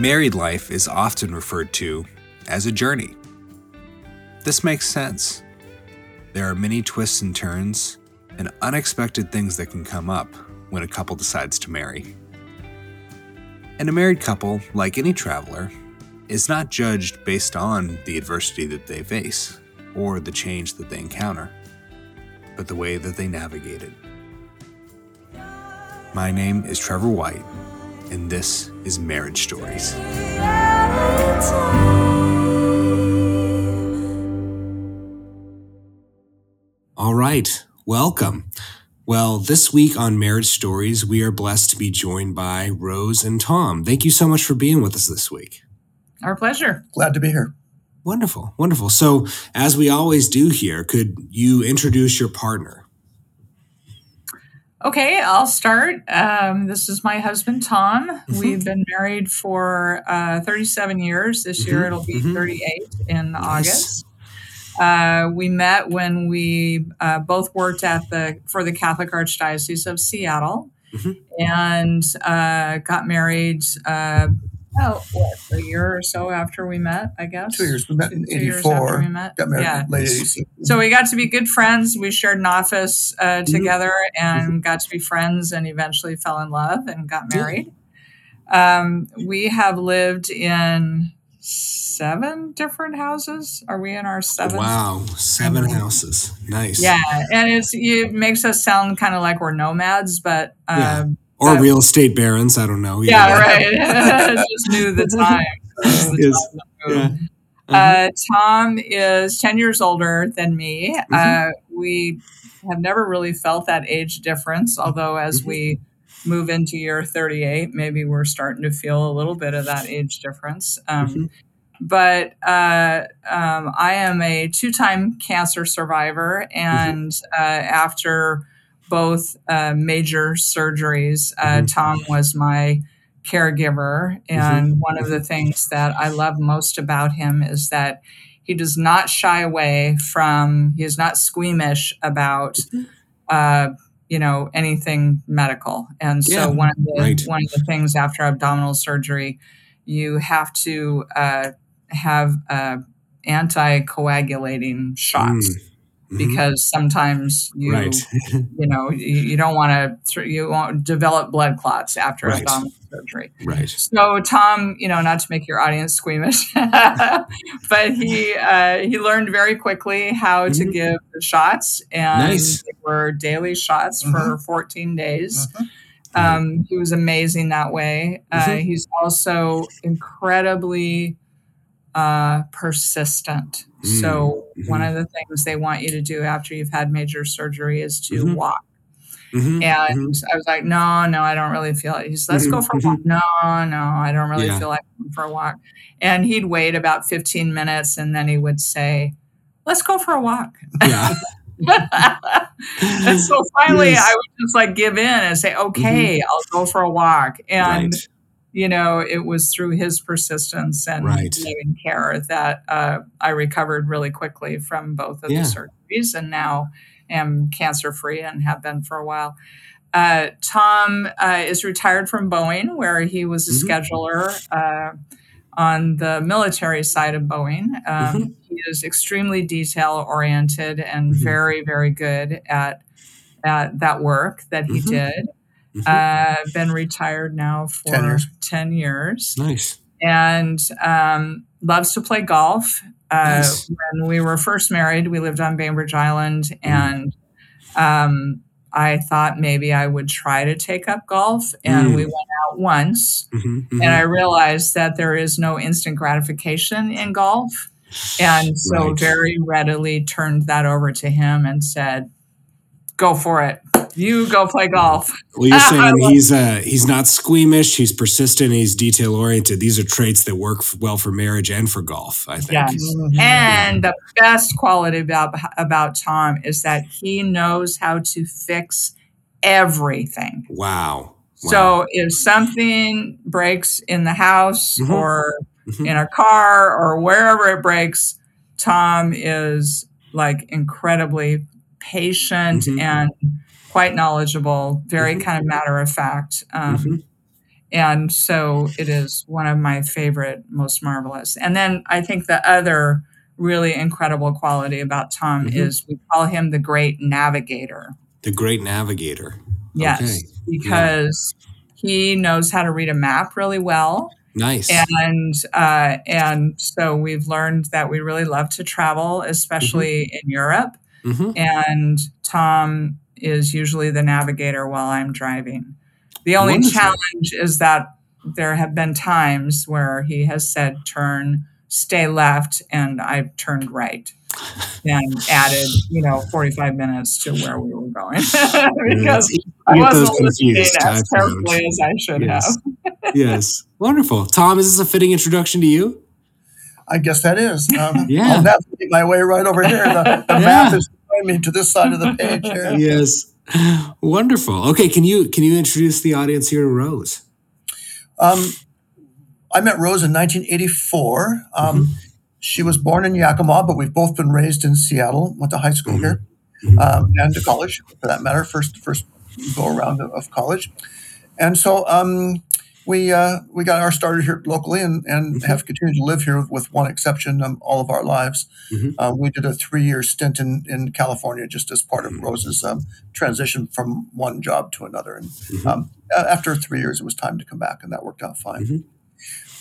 Married life is often referred to as a journey. This makes sense. There are many twists and turns and unexpected things that can come up when a couple decides to marry. And a married couple, like any traveler, is not judged based on the adversity that they face or the change that they encounter, but the way that they navigate it. My name is Trevor White, and this is Marriage Stories. All right, welcome. Well, this week on Marriage Stories, we are blessed to be joined by Rose and Tom. Thank you so much for being with us this week. Our pleasure. Glad to be here. Wonderful, wonderful. So, as we always do here, could you introduce your partner? Okay, I'll start. Um, this is my husband, Tom. Mm-hmm. We've been married for uh, 37 years. This year Mhm, it'll be mhm. 38 in Nice. August. Uh, we met when we uh, both worked at the for the Catholic Archdiocese of Seattle, Mhm. and uh, got married. Oh, what a year or so after we met, I guess. Two years. We met in Two years after we 84. met. Got married Yeah. in late 80s. So we got to be good friends. We shared an office uh, Mm-hmm. together and got to be friends and eventually fell in love and got married. Um, we have lived in seven different houses. Are we in our seventh? Wow, seven houses. Nice. Yeah, and it's it makes us sound kind of like we're nomads, but Yeah. um, Or real estate barons. I don't know. yeah, right. Just knew the time. The time. Yeah. Uh-huh. Uh, Tom is 10 years older than me. Mm-hmm. Uh, we have never really felt that age difference, although as Mhm. we move into year 38, maybe we're starting to feel a little bit of that age difference. Um, Mhm. But uh, um, I am a two time cancer survivor, Mm-hmm. and uh, after both uh, major surgeries, uh, Mhm. Tom was my caregiver. Mm-hmm. And one of the things that I love most about him is that he does not shy away from, he is not squeamish about, Mm-hmm. uh, you know, anything medical. And so Yeah, one of the right. one of the things after abdominal surgery, you have to uh, have uh, anticoagulating shots Mm. Mhm. because sometimes you right. you know you, you don't want to you won't develop blood clots after Right. abdominal surgery right. so tom you know not to make your audience squeamish but he uh, he learned very quickly how to Mhm. give the shots and Nice. they were daily shots for 14 days Mhm. um, he was amazing that way uh, Mhm. he's also incredibly uh, persistent so Mm, one of the things they want you to do after you've had major surgery is to Mhm. walk Mhm. and Mhm. I was like, no, no, I don't really feel it. He's, let's go for a walk. No, no, I don't really Yeah. feel like going for a walk. And he'd wait about 15 minutes and then he would say, let's go for a walk. Yeah. and so finally Yes. I would just like give in and say, okay, I'll go for a walk. And, right. You know, it was through his persistence and Right. care that uh, I recovered really quickly from both of Yeah. the surgeries and now am cancer free and have been for a while. Uh, Tom uh, is retired from Boeing, where he was a Mhm. scheduler uh, on the military side of Boeing. Um, Mhm. He is extremely detail oriented and Mhm. very, very good at, at that work that he Mhm. did. Mhm. Uh, been retired now for 10 years. 10 years nice. and um, loves to play golf. Uh, Nice. When we were first married, we lived on Bainbridge Island, Mm-hmm. and um, I thought maybe I would try to take up golf. And Mm. we went out once, Mhm. and I realized that there is no instant gratification in golf. And so, Right. very readily turned that over to him and said, Go for it. You go play golf. Well, you're saying he's uh, he's not squeamish. He's persistent. He's detail oriented. These are traits that work well for marriage and for golf. I think. Yes. And the best quality about about Tom is that he knows how to fix everything. Wow. Wow. So if something breaks in the house Mhm. or Mhm. in a car or wherever it breaks, Tom is like incredibly patient Mhm. and quite knowledgeable, very Mhm. kind of matter of fact. Um, Mhm. and so it is one of my favorite, most marvelous. And then I think the other really incredible quality about Tom Mhm. is we call him the great navigator. The great navigator. Yes, Okay. because he knows how to read a map really well. Nice. And uh, and so we've learned that we really love to travel, especially in Europe. Mhm. And Tom is usually the navigator while I'm driving. The only Wonderful. challenge is that there have been times where he has said turn, stay left, and I've turned right and added, you know, 45 minutes to where we were going because I You get those wasn't listening as carefully as I should Yes. have. yes. Wonderful. Tom, is this a fitting introduction to you? I guess that is. Um, Yeah. I'll navigate my way right over here. The, the Yeah. map is showing me to this side of the page here. Yes. Wonderful. Okay, can you can you introduce the audience here to Rose? Um, I met Rose in 1984. Um, She was born in Yakima, but we've both been raised in Seattle. Went to high school Mhm. here um, and to college, for that matter. First, first go around of, of college, and so um, we uh, we got our started here locally, and, and Mhm. have continued to live here with one exception um, all of our lives. Mhm. Uh, we did a three year stint in, in California just as part of Mhm. Rose's um, transition from one job to another, and Mhm. um, after three years, it was time to come back, and that worked out fine. Mhm.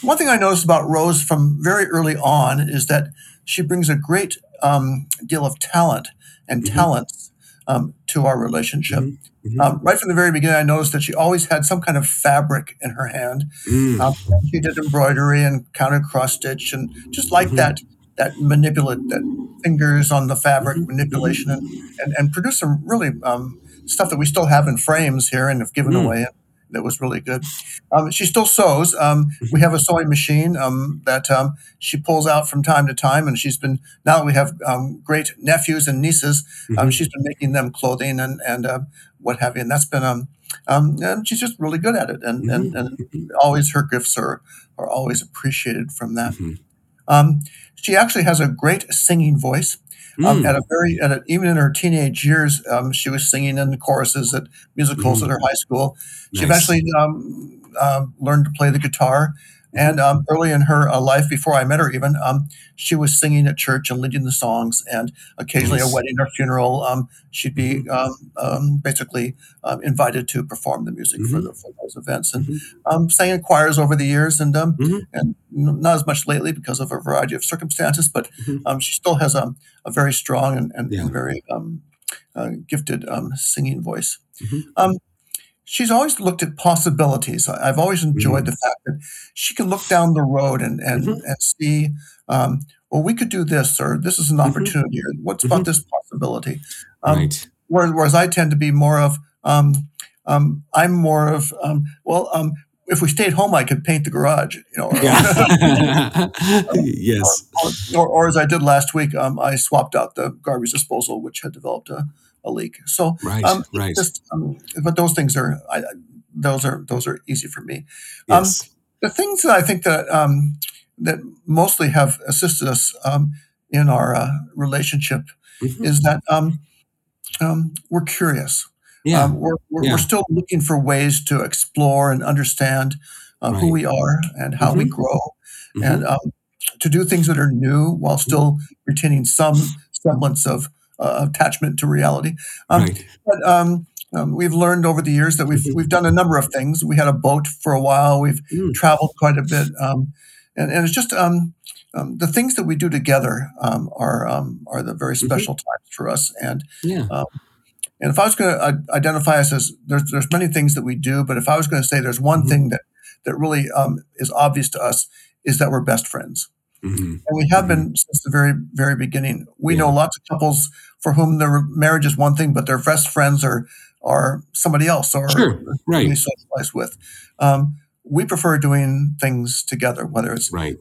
One thing I noticed about Rose from very early on is that she brings a great um, deal of talent and Mhm. talents um, to our relationship. Mhm. Mhm. Um, right from the very beginning, I noticed that she always had some kind of fabric in her hand. Mm. Um, she did embroidery and counted cross stitch, and just like Mhm. that, that manipulate, that fingers on the fabric Mhm. manipulation, and, and and produce some really um, stuff that we still have in frames here and have given Mm. away. That was really good. Um, she still sews. Um, we have a sewing machine um, that um, she pulls out from time to time, and she's been now that we have um, great nephews and nieces. Um, Mhm. she's been making them clothing and and uh, what have you, and that's been um, um, and she's just really good at it, and and, and always her gifts are are always appreciated from that. Mhm. Um, she actually has a great singing voice. Um, Mm. at a very, at a, even in her teenage years, um, she was singing in the choruses at musicals Mhm. at her high school. She Nice. eventually um, um, learned to play the guitar. And um, early in her uh, life, before I met her, even um, she was singing at church and leading the songs. And occasionally, Nice. a wedding or funeral, um, she'd be um, um, basically um, invited to perform the music for, Mhm. the, for those events. And Mhm. um, sang in choirs over the years, and um, Mhm. and not as much lately because of a variety of circumstances. But Mhm. um, she still has a, a very strong and, and, Yeah. very um, uh, gifted um, singing voice. Mhm. Um, she's always looked at possibilities. I've always enjoyed the fact that she can look down the road and and, Mhm. and see, um, well, we could do this, or this is an Mhm. opportunity, or what's about this possibility. Um, right. whereas, whereas I tend to be more of, um, um, I'm more of, um, well, um, if we stayed home, I could paint the garage, you know, or, Yeah. yes. or, or as I did last week, um, I swapped out the garbage disposal, which had developed a, a leak. So, Right. um, right. just, um, but those things are, I, those are those are easy for me. um. The things that I think that um, that mostly have assisted us um, in our uh, relationship Mhm. is that um, um, we're curious. yeah. Um, we're, we're, Yeah. we're still looking for ways to explore and understand uh, who we are and how we Mhm. grow, Mhm. and um, to do things that are new while still retaining some semblance of uh, attachment to reality. Um, right. But um, um, we've learned over the years that we've Mhm. we've done a number of things. We had a boat for a while. We've Mm. traveled quite a bit, um, and, and it's just um, um, the things that we do together um, are um, are the very Mhm. special times for us. And Yeah. and if I was going to uh, identify us as there's there's many things that we do, but if I was going to say there's one Mhm. thing that that really um, is obvious to us is that we're best friends. Mhm. And we have been since the very, very beginning. We Yeah. know lots of couples for whom their marriage is one thing, but their best friends are are somebody else or Sure. they socialize with. Um, we prefer doing things together, whether it's Right.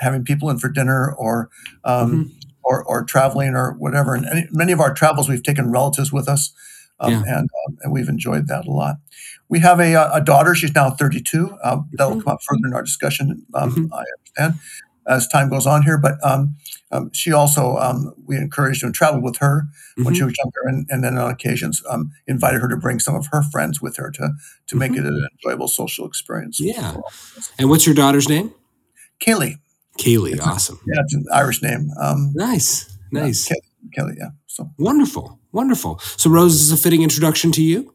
having people in for dinner or um, Mhm. or, or traveling or whatever. And any, many of our travels, we've taken relatives with us, um, Yeah. and um, and we've enjoyed that a lot. We have a, uh, a daughter. She's now 32. Um, that'll Mhm. come up further in our discussion. Um, Mhm. I understand. As time goes on here. But um, um, she also um, we encouraged and traveled with her when Mhm. she was younger, and, and then on occasions um, invited her to bring some of her friends with her to to make Mhm. it an enjoyable social experience. Yeah. And what's your daughter's name? Kaylee, Kaylee. Awesome. yeah, it's an Irish name. Um, Nice. yeah, Nice. Kay- Kelly, yeah. So Wonderful. Wonderful. So Rose is a fitting introduction to you?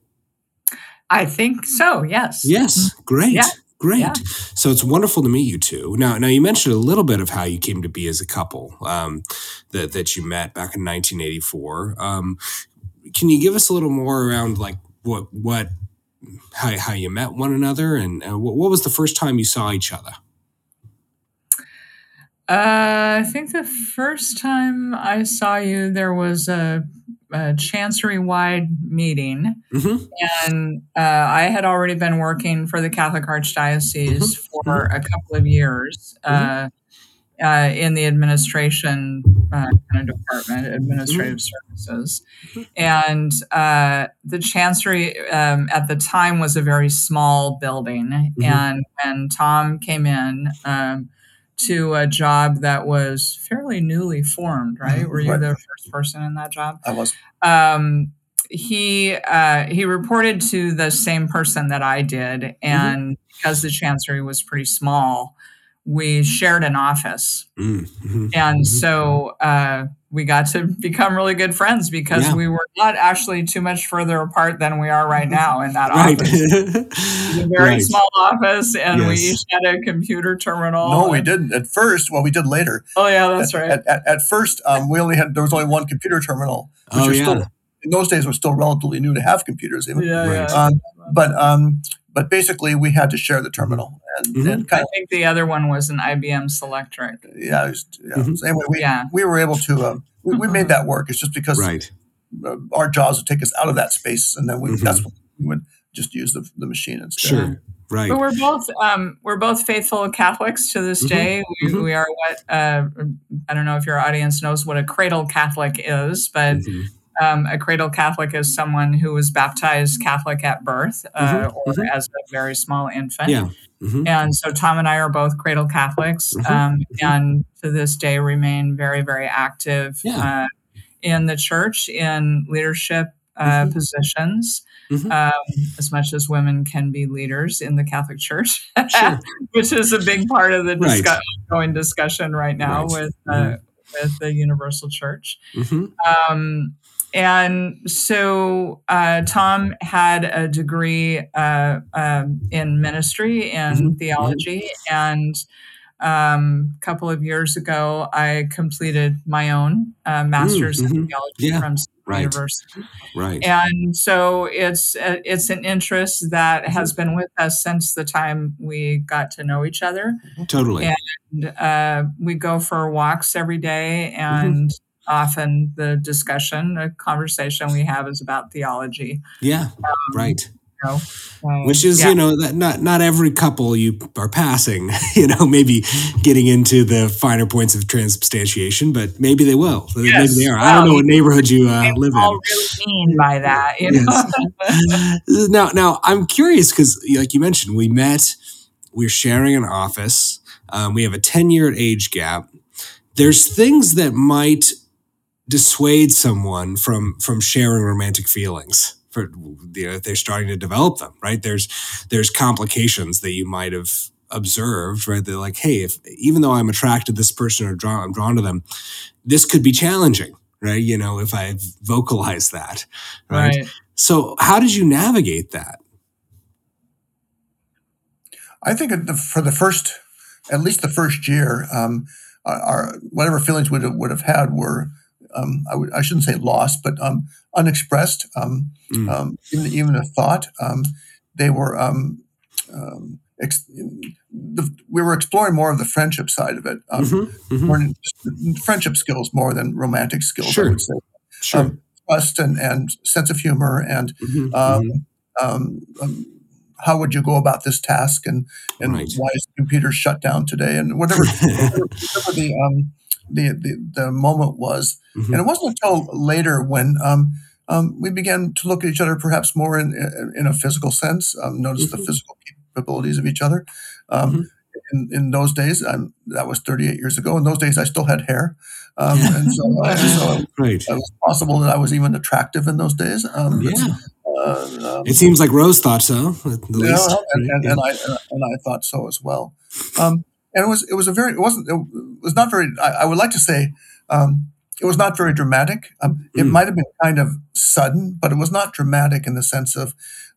I think so. Yes. Yes. Great. Yeah. Great. Yeah. So it's wonderful to meet you two. Now, now you mentioned a little bit of how you came to be as a couple um, that that you met back in 1984. Um, can you give us a little more around like what what how how you met one another and uh, what, what was the first time you saw each other? Uh, I think the first time I saw you, there was a, a chancery wide meeting, Mm-hmm. and uh, I had already been working for the Catholic Archdiocese Mhm. for a couple of years uh, uh, in the administration uh, kind of department, administrative services. And uh, the chancery um, at the time was a very small building. And when Tom came in, um, to a job that was fairly newly formed, right? Mhm, Were you right. the first person in that job? I was um, he uh, he reported to the same person that I did, and because the chancery was pretty small, we shared an office, Mm-hmm. and Mhm. so uh, we got to become really good friends because Yeah. we were not actually too much further apart than we are right now in that Right. office. It's a very right. small office, and we each had a computer terminal. no, we didn't at first. Well, we did later. Oh yeah, that's at, right. At, at, at first, um, we only had there was only one computer terminal, which Oh yeah. still in those days was still relatively new to have computers. Even. yeah, Right. yeah. Um, but um, but basically, we had to share the terminal, and, Mhm. and I kind of think the other one was an IBM Selectric. yeah. It was, yeah. Mhm. So anyway, we Yeah. we were able to um, we, we made that work. It's just because Right. uh, our jobs would take us out of that space, and then we Mhm. that's when we would just use the, the machine instead. Sure. Right. But we're both um, we're both faithful Catholics to this Mhm, day. We, mhm. we are what uh, I don't know if your audience knows what a cradle Catholic is, but Mhm. Um, a cradle Catholic is someone who was baptized Catholic at birth uh, Mhm, or mhm. as a very small infant. Yeah. Mhm. And so Tom and I are both cradle Catholics, Mhm, um, and to this day remain very, very active Yeah. uh, in the church in leadership uh, Mhm. positions. Mhm. Um, as much as women can be leaders in the Catholic Church, Sure. which is a big part of the Right. discuss- ongoing discussion right now Right. with uh, Mhm. with the Universal Church. Mhm. Um, and so uh, Tom had a degree uh, um, in ministry and Mhm, theology, and um, a couple of years ago, I completed my own uh, master's in mhm. theology Yeah, from right. University, Right. and so it's uh, it's an interest that Mm-hmm. has been with us since the time we got to know each other. Totally. And, uh, we go for walks every day, Mm-hmm. and often the discussion, the conversation we have is about theology. Yeah. Right. You know? Um, Which is, yeah. you know, that not not every couple you are passing, you know, maybe getting into the finer points of transubstantiation, but maybe they will. Maybe Yes. they are. I don't know what neighborhood you uh, live all in. really mean by that, you know? now, now I'm curious because, like you mentioned, we met. We're sharing an office. Um, we have a 10 year age gap. There's things that might dissuade someone from from sharing romantic feelings for you know, if they're starting to develop them. Right? There's there's complications that you might have observed. Right? They're like, hey, if even though I'm attracted to this person or drawn, I'm drawn to them, this could be challenging. Right? You know, if I vocalize that. right? right. So, how did you navigate that? I think for the first, at least the first year, um, our, our whatever feelings would have, would have had were, um, I, would, I shouldn't say lost, but um, unexpressed, um, Mm. um, even, even a thought. Um, they were, um, um, ex- the, we were exploring more of the friendship side of it, mhm. more friendship skills more than romantic skills. Sure. I would say Sure. um, trust and, and sense of humor and um, um, how would you go about this task and and Right. why is the computer shut down today and whatever whatever, whatever the, um, the the the moment was Mhm. and it wasn't until later when um, um, we began to look at each other perhaps more in in, in a physical sense um, notice the Mhm. physical capabilities of each other um, Mhm. in, in those days, um, that was 38 years ago. In those days, I still had hair, um, and so, and so right. it was possible that I was even attractive in those days. Um, Yeah. uh, um, It seems like Rose thought so, at the yeah, least. and, and, and I and I thought so as well. Um, and it was it was a very it wasn't it was not very. I, I would like to say um, it was not very dramatic. Um, it Mm. might have been kind of sudden, but it was not dramatic in the sense of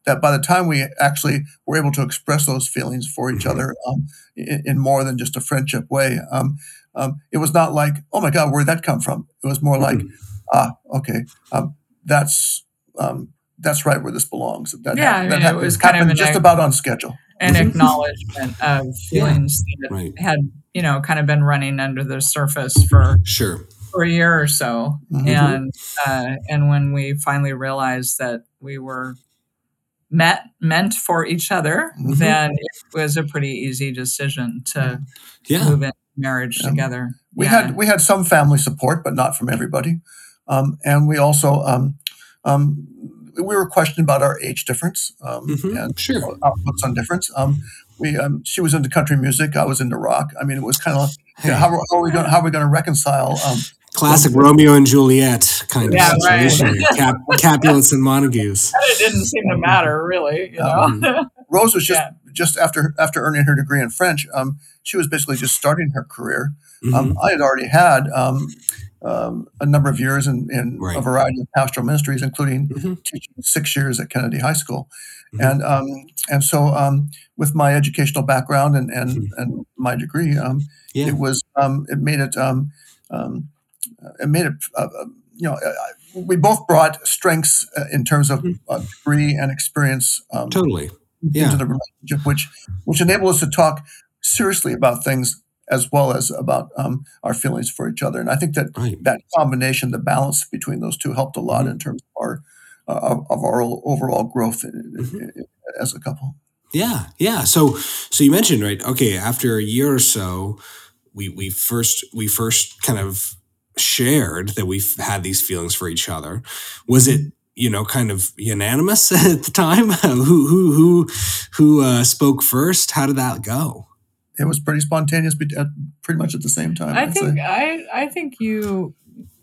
that. By the time we actually were able to express those feelings for each Mhm. other um, in, in more than just a friendship way, um, um, it was not like oh my god, where'd that come from? It was more like Mhm. ah okay, um, that's. That's right where this belongs. That, Yeah, I that mean, it was kind of happened an just act- about on schedule. an Mhm. acknowledgement of feelings that Right. had you know kind of been running under the surface for Sure. for a year or so Mhm. and uh, and when we finally realized that we were met meant for each other Mhm. then it was a pretty easy decision to Yeah. move into marriage Yeah. together We Yeah. had we had some family support, but not from everybody. Um, and we also um, um, we were questioned about our age difference um, Mhm. and Sure. outlooks on difference. Um, we um, she was into country music, I was into rock. I mean, it was kind of like Hey, how, are- how are we going how are we going to reconcile? Um, classic Romeo and Juliet kind Yeah, of situation. here. Cap- Capulets and Montagues. it didn't seem to matter really you know Rose was just Yeah. just after after earning her degree in French. Um, she was basically just starting her career. Mhm. Um, I had already had um, a number of years in, in a variety of pastoral ministries, including Mhm. teaching six years at Kennedy High School, Mhm. and um, and so um, with my educational background and and, Mhm. and my degree, um, Yeah. it was um, it made it um, um, it made it uh, uh, you know uh, we both brought strengths uh, in terms of Mhm. uh, degree and experience um, Totally. Yeah. into the relationship, which which enabled us to talk seriously about things as well as about um, our feelings for each other. And I think that Right. that combination, the balance between those two, helped a lot Mhm. in terms of our uh, of, of our overall growth Mhm. as a couple. Yeah, yeah. So, so you mentioned right. Okay, after a year or so, we we first we first kind of shared that we've had these feelings for each other. Was it you know kind of unanimous at the time? who who who who uh, spoke first? How did that go? It was pretty spontaneous, but at pretty much at the same time. I I'd think say. I I think you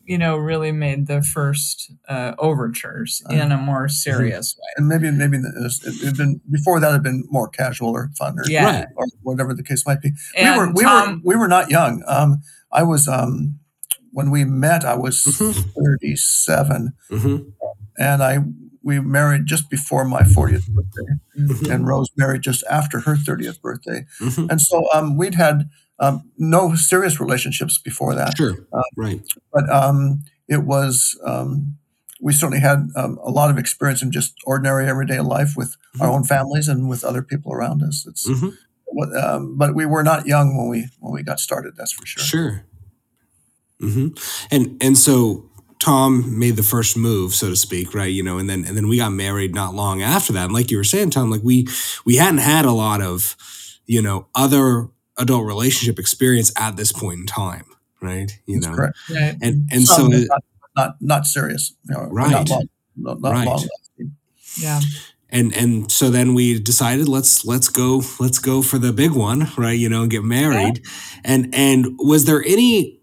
you know really made the first uh, overtures Uh, in a more serious way. and maybe maybe the- it had been before that had been more casual or fun or, Yeah. Right. or whatever the case might be. And we were we Tom, were we were not young. Um, I was um, when we met. I was Mhm. thirty seven. hmm and I we married just before my 40th birthday, Mhm. and Rose married just after her 30th birthday, hmm and so um, we'd had um, no serious relationships before that, Sure. Uh, right. but um, it was um, we certainly had um, a lot of experience in just ordinary everyday life with our Mhm. own families and with other people around us. It's hmm what- um, but we were not young when we when we got started. That's for sure. Sure. hmm And and so Tom made the first move, so to speak, right? You know, and then and then we got married not long after that. And like you were saying, Tom, like we we hadn't had a lot of, you know, other adult relationship experience at this point in time, right? You That's know, correct. right. and and Some, so not, not not serious. You know, Right. Not long, not, not Right. long yeah. and and so then we decided let's let's go let's go for the big one right you know and get married and and was there any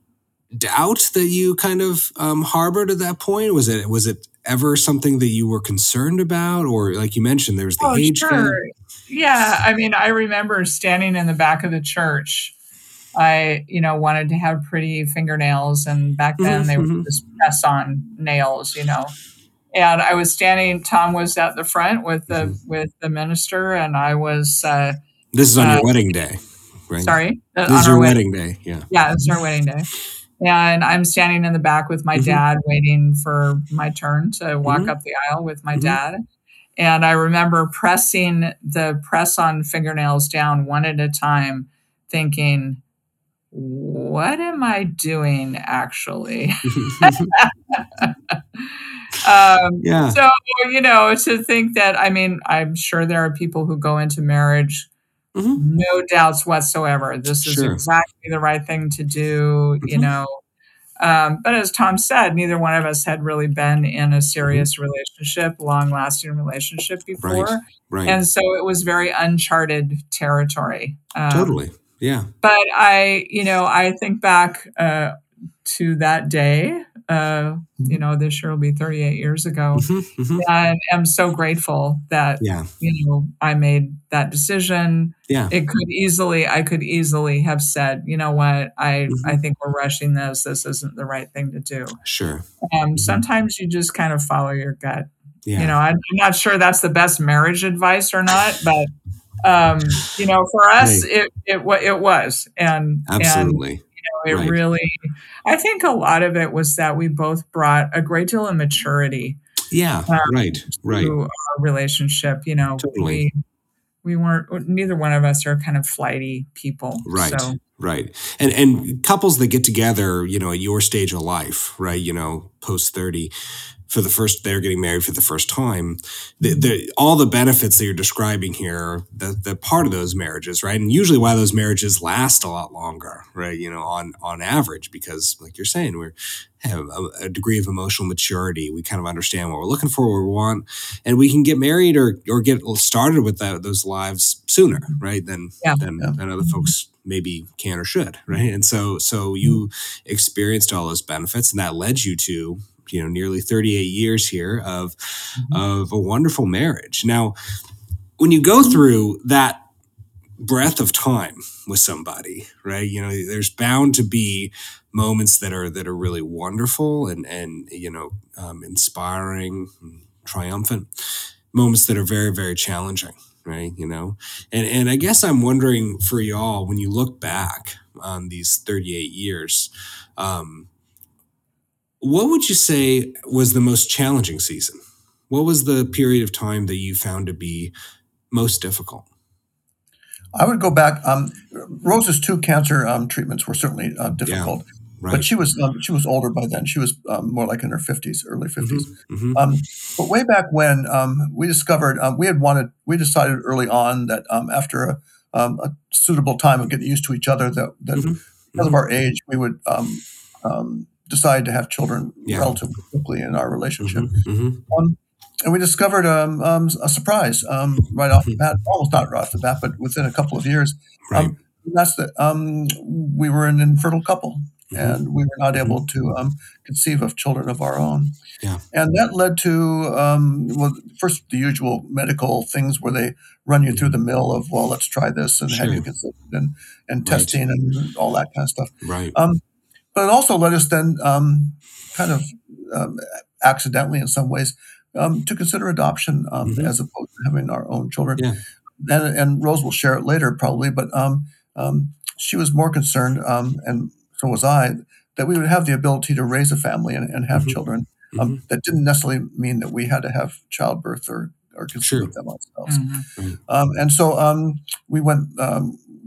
doubt that you kind of um, harbored at that point was it was it ever something that you were concerned about or like you mentioned there was the Oh, age sure. Yeah, I mean, I remember standing in the back of the church. I, you know, wanted to have pretty fingernails, and back then Mhm, they were mhm. just press-on nails, you know. And I was standing. Tom was at the front with the Mhm. with the minister, and I was uh, this is on uh, your wedding day right sorry. uh, this is our your wedding- wedding day yeah Yeah, it's our wedding day. And I'm standing in the back with my Mhm. dad, waiting for my turn to walk Mhm. up the aisle with my Mhm. dad. And I remember pressing the press on fingernails down one at a time, thinking, what am I doing actually? um, yeah so, you know, to think that, I mean, I'm sure there are people who go into marriage Mhm. no doubts whatsoever. This is Sure. exactly the right thing to do, you Mhm. know. Um, but as Tom said, neither one of us had really been in a serious relationship, long lasting relationship before. right And so it was very uncharted territory. Um, totally Yeah. But I, you know, I think back uh, to that day. Uh, you know, this year will be 38 years ago, Mhm, mhm. and I'm so grateful that Yeah. you know I made that decision. Yeah. It could easily, I could easily have said, you know what, I Mhm. I think we're rushing this. This isn't the right thing to do. Sure. Um. Sometimes you just kind of follow your gut. Yeah. You know, I'm not sure that's the best marriage advice or not, but um, you know, for us, it it it was, and and Absolutely. you know, it Right. really. I think a lot of it was that we both brought a great deal of maturity Yeah. um, Right. Right. to our relationship. You know, Totally. we we weren't. Neither one of us are kind of flighty people. Right. So Right. And and couples that get together, you know, at your stage of life, right? You know, post 30 for the first they're getting married for the first time. The, the all the benefits that you're describing here, the the part of those marriages, right? And usually why those marriages last a lot longer, right? You know, on on average because like you're saying, we're have a, a degree of emotional maturity. We kind of understand what we're looking for, what we want, and we can get married or or get started with that, those lives sooner, right? Than Yeah. than, Yeah. than other folks maybe can or should, right? And so so you mm-hmm. experienced all those benefits, and that led you to you know nearly 38 years here of of a wonderful marriage. Now, when you go through that breath of time with somebody, right? You know, there's bound to be moments that are that are really wonderful and and you know um, inspiring, and triumphant. Moments that are very very challenging, right? You know, and and I guess I'm wondering for y'all when you look back on these 38 years. Um, what would you say was the most challenging season? What was the period of time that you found to be most difficult? I would go back. Um, Rose's two cancer um, treatments were certainly uh, difficult, Right. but she was um, she was older by then. She was um, more like in her fifties, early 50s hmm Um, but way back when um, we discovered, um, we had wanted, we decided early on that um, after a, um, a suitable time of getting used to each other, that, that Mhm. because of our age, we would um, um, decide to have children Yeah. relatively quickly in our relationship. hmm Um, and we discovered um, um, a surprise um, right off the bat, almost not right off the bat, but within a couple of years. Right. Um, and that's that um, we were an infertile couple Mhm. and we were not able to um, conceive of children of our own. Yeah. And that led to, um, well, first the usual medical things where they run you through the mill of, well, let's try this and have you Sure. conceived and, and Right. testing and all that kind of stuff. Right. Um, but it also led us then, um, kind of um, accidentally in some ways, um, to consider adoption um, Mhm. as opposed to having our own children. Yeah. And, and Rose will share it later probably, but um, um, she was more concerned, um, and so was I, that we would have the ability to raise a family and, and have Mhm. children. Um, That didn't necessarily mean that we had to have childbirth or, or conceive Sure. them ourselves. Mhm. Um, and so um, we went.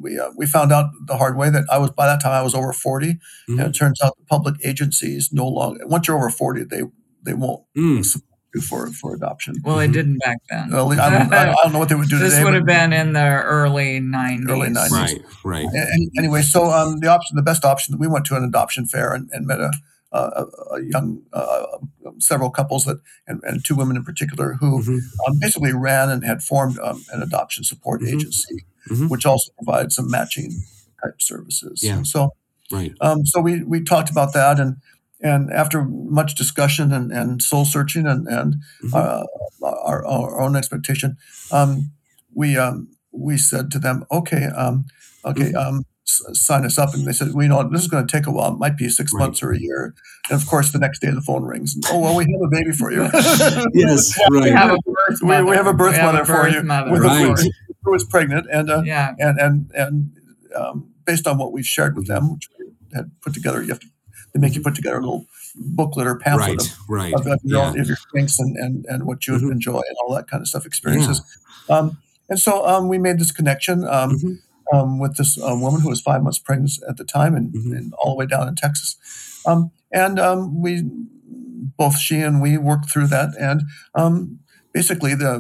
We uh, we found out the hard way that I was by that time I was over 40 Mhm. and it turns out the public agencies no longer once you're over forty they they won't Mm. support you for for adoption. Well, they Mhm. didn't back then. Well, I, don't, I don't know what they would do this today. would have been in the early 90s. Early 90s. Right. Right. A- any- anyway, so um, the option, the best option, we went to an adoption fair and, and met a, a, a- a young, uh, several couples that, and, and two women in particular, who Mhm. um, basically ran and had formed um, an adoption support Mhm. agency, Mhm. which also provides some matching type services. Yeah. So, Right. um, so we we talked about that, and and after much discussion and, and soul searching and and Mhm. uh, our, our own expectation, um, we um, we said to them, okay, um, okay, Mm-hmm. um, s- sign us up, and they said, we know this is going to take a while. It might be six Right. months or a year. And of course, the next day the phone rings. And, oh well, we have a baby for you. Yes. We Right. have a birth We- mother. we have a birth mother for birth you mother. with a Right. Who was pregnant, and uh, Yeah. and and and um, based on what we've shared with them, which we had put together, you have to they make you put together a little booklet or pamphlet Right. Right. of, of, your, Yeah. of your strengths and, and and what you Mhm. enjoy and all that kind of stuff, experiences. Um, and so um, we made this connection um, Mhm. um, with this uh, woman who was five months pregnant at the time, and, Mhm. and all the way down in Texas. Um, and um, we both she and we worked through that, and um, basically the,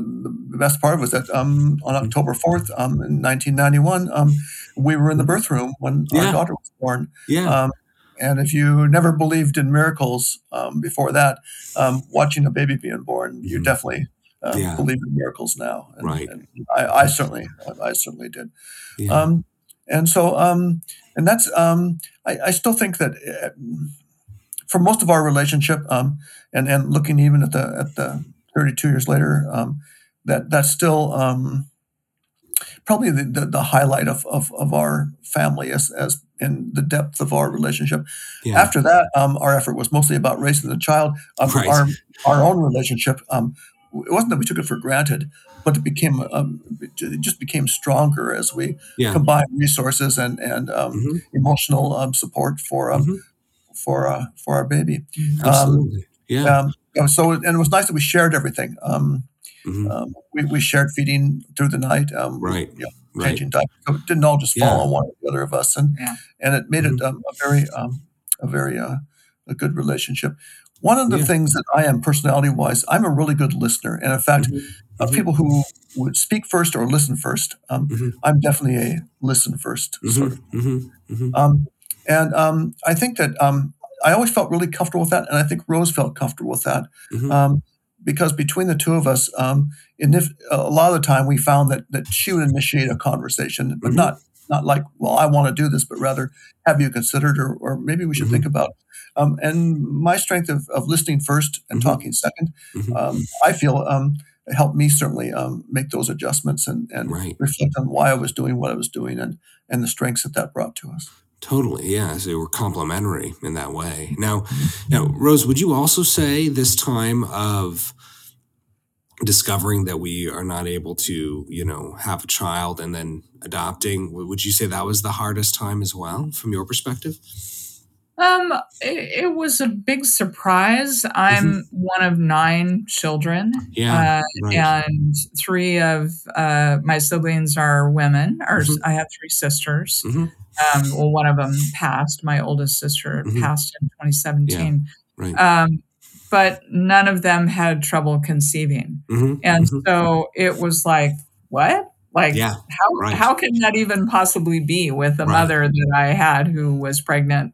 the best part was that um, on October fourth, um, in nineteen ninety one, um, we were in the birth room when Yeah. our daughter was born. Yeah. Um, and if you never believed in miracles um, before that, um, watching a baby being born, you Mhm. definitely uh, Yeah. believe in miracles now. And, Right. and I, I certainly, I certainly did. yeah. Um, and so um, and that's um, I, I still think that uh, for most of our relationship, um, and and looking even at the at the 32 years later, um, that that's still um, probably the, the, the highlight of, of, of our family as, as in the depth of our relationship. Yeah. After that, um, our effort was mostly about raising the child. Um, Right. Our our own relationship, um, it wasn't that we took it for granted, but it became um, it just became stronger as we Yeah. combined resources and and um, Mhm. emotional um, support for um, Mhm. for uh, for our baby. Absolutely. yeah. Um, know, so and it was nice that we shared everything. Um, Mhm. um, we, we shared feeding through the night. Um, Right. you know, Right. changing diapers. So it didn't all just fall Yeah. Mm-hmm. on one or the other of us, and Yeah. and it made it um, a very um, a very uh, a good relationship. One of the Yeah. things that I am personality wise, I'm a really good listener, and in fact, Mhm. of Mhm. people who would speak first or listen first, um, Mhm. I'm definitely a listen 1st sort of. And um, I think that um, I always felt really comfortable with that, and I think Rose felt comfortable with that Mhm. um, because between the two of us, um, and if, a lot of the time we found that that she would initiate a conversation, but Mhm. not not like, well, I want to do this, but rather, have you considered, or, or maybe we should Mhm. think about. Um, and my strength of, of listening first and Mhm. talking second, Mhm. um, I feel um, helped me certainly um, make those adjustments and, and Right. reflect on why I was doing what I was doing and and the strengths that that brought to us. Totally, yeah. So they were complementary in that way. Now, now, Rose, would you also say this time of discovering that we are not able to, you know, have a child and then adopting, would you say that was the hardest time as well, from your perspective? Um, it, it was a big surprise. I'm one of nine children. Mm-hmm. Yeah, Uh, right. and three of uh, my siblings are women, or Mhm. I have three sisters. Mhm. Um, well, one of them passed. My oldest sister Mhm. passed in 2017. Right. Um, but none of them had trouble conceiving. Mhm. And Mhm. so it was like, what? Like, Yeah, how, right. how can that even possibly be with a Right. mother that I had who was pregnant,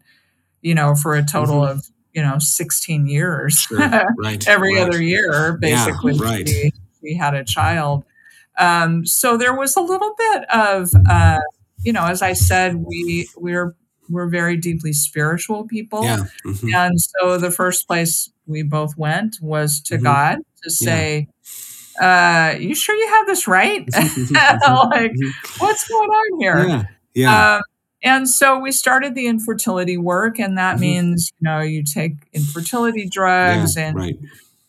you know, for a total Mhm. of, you know, 16 years? Sure. Right. Every right. other year, Yeah, basically, right. we, we had a child. Um, so there was a little bit of, uh, you know, as I said, we we're we're very deeply spiritual people. Yeah. mhm. And so the first place we both went was to Mhm. God to say, uh, you sure you have this right? like, what's going on here? yeah. Yeah. Um, and so we started the infertility work, and that Mhm. means, you know, you take infertility drugs yeah. and, Right.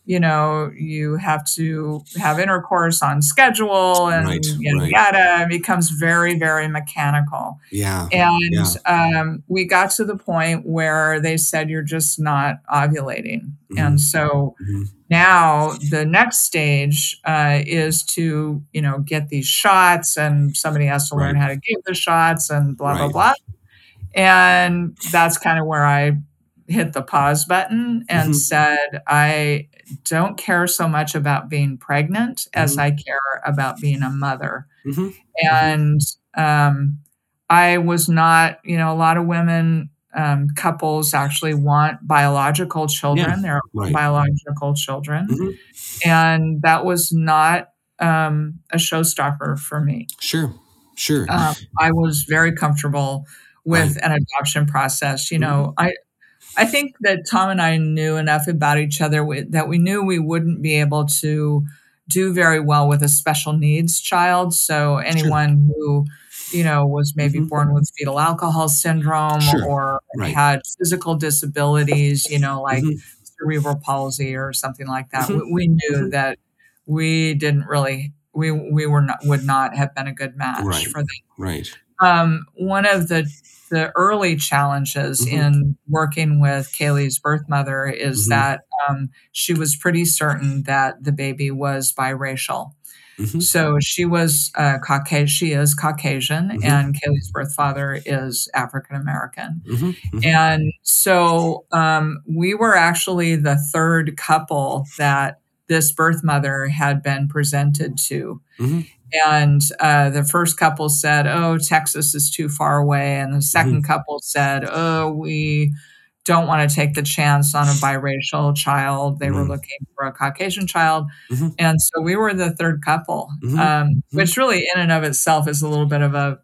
You know, you have to have intercourse on schedule and Right, yada, right. yada. It becomes very, very mechanical. Yeah. And um, we got to the point where they said, you're just not ovulating. Mhm. And so Mhm. now the next stage uh, is to, you know, get these shots and somebody has to learn how to give the shots and blah, blah, Right. blah. And that's kind of where I hit the pause button and Mhm. said, I don't care so much about being pregnant as Mhm. I care about being a mother Mhm. and um, I was not, you know, a lot of women um, couples actually want biological children. They're Right. biological children, Mhm. and that was not um, a showstopper for me. Sure. Sure. Um, I was very comfortable with an adoption process. You know, I. I think that Tom and I knew enough about each other that we knew we wouldn't be able to do very well with a special needs child. So anyone who, you know, was maybe Mhm. born with fetal alcohol syndrome Sure. or Right. had physical disabilities, you know, like Mhm. cerebral palsy or something like that, Mhm. we, we knew that we didn't really we we were not would not have been a good match Right. for them right. um, one of the the early challenges Mhm. in working with Kaylee's birth mother is Mhm. that um, she was pretty certain that the baby was biracial. Mhm. So she was uh, Caucasian. She is Caucasian, Mhm. and Kaylee's birth father is African American. Mhm. Mhm. And so um, we were actually the third couple that this birth mother had been presented to. And uh, the first couple said, Oh, Texas is too far away. And the 2nd couple said, Oh, we don't want to take the chance on a biracial child. They were Mhm. looking for a Caucasian child. Mhm. And so we were the third couple, Mhm. um, which really, in and of itself, is a little bit of a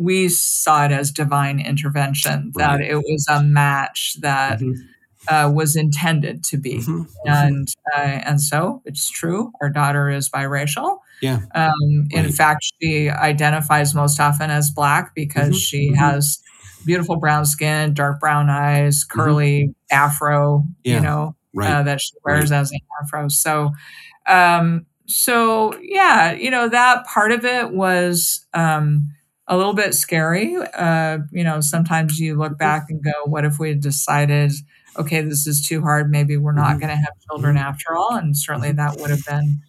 we saw it as divine intervention, that it was a match that Mhm. uh, was intended to be. Mhm. Mhm. And uh, and so it's true. Our daughter is biracial. Yeah. Um, in Right. fact, she identifies most often as black because Mhm. she Mhm. has beautiful brown skin, dark brown eyes, curly afro. Mm-hmm. Yeah. You know, Right. uh, that she wears as an afro. So, um, so yeah, you know, that part of it was um, a little bit scary. Uh, you know, sometimes you look back and go, "What if we had decided, okay, this is too hard. Maybe we're not Mhm. going to have children after all?" And certainly that would have been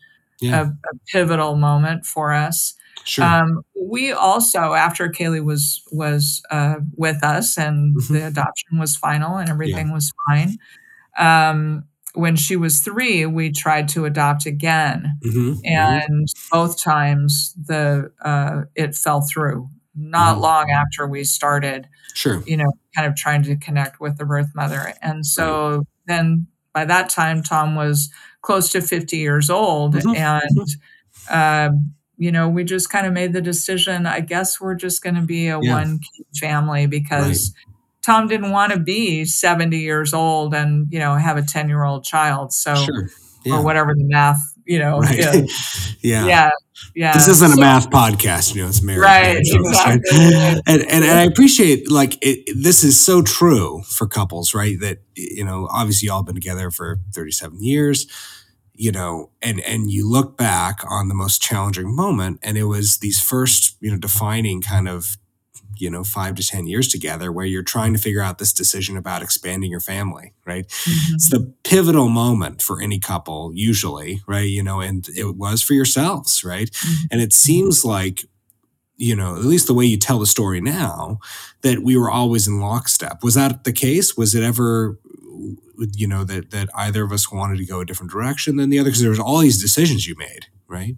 Yeah. a, a pivotal moment for us. Sure. Um, we also, after Kaylee was was uh, with us and Mhm. the adoption was final and everything was fine, um, when she was three, we tried to adopt again, Mhm. Mhm. and both times the uh, it fell through. Not Mhm. long after we started, Sure. you know, kind of trying to connect with the birth mother, and so then by that time, Tom was close to fifty years old, Mhm. and um, you know, we just kind of made the decision. I guess we're just going to be a Yeah. one family because Tom didn't want to be 70 years old and, you know, have a 10 year old child. So, Sure. Yeah. or whatever the math, you know, Right. yeah. Yeah. Yeah. This isn't a math podcast, you know. It's marriage, Right, marriage service, right? And, and and I appreciate like it, this is so true for couples, right? That you know, obviously, y'all been together for thirty seven years, you know, and and you look back on the most challenging moment, and it was these first, you know, defining kind of, you know, five to ten years together, where you're trying to figure out this decision about expanding your family, right? Mhm. it's the pivotal moment for any couple usually right you know and it was for yourselves right Mhm. and it seems like you know at least the way you tell the story now that we were always in lockstep was that the case was it ever you know that that either of us wanted to go a different direction than the other because there was all these decisions you made right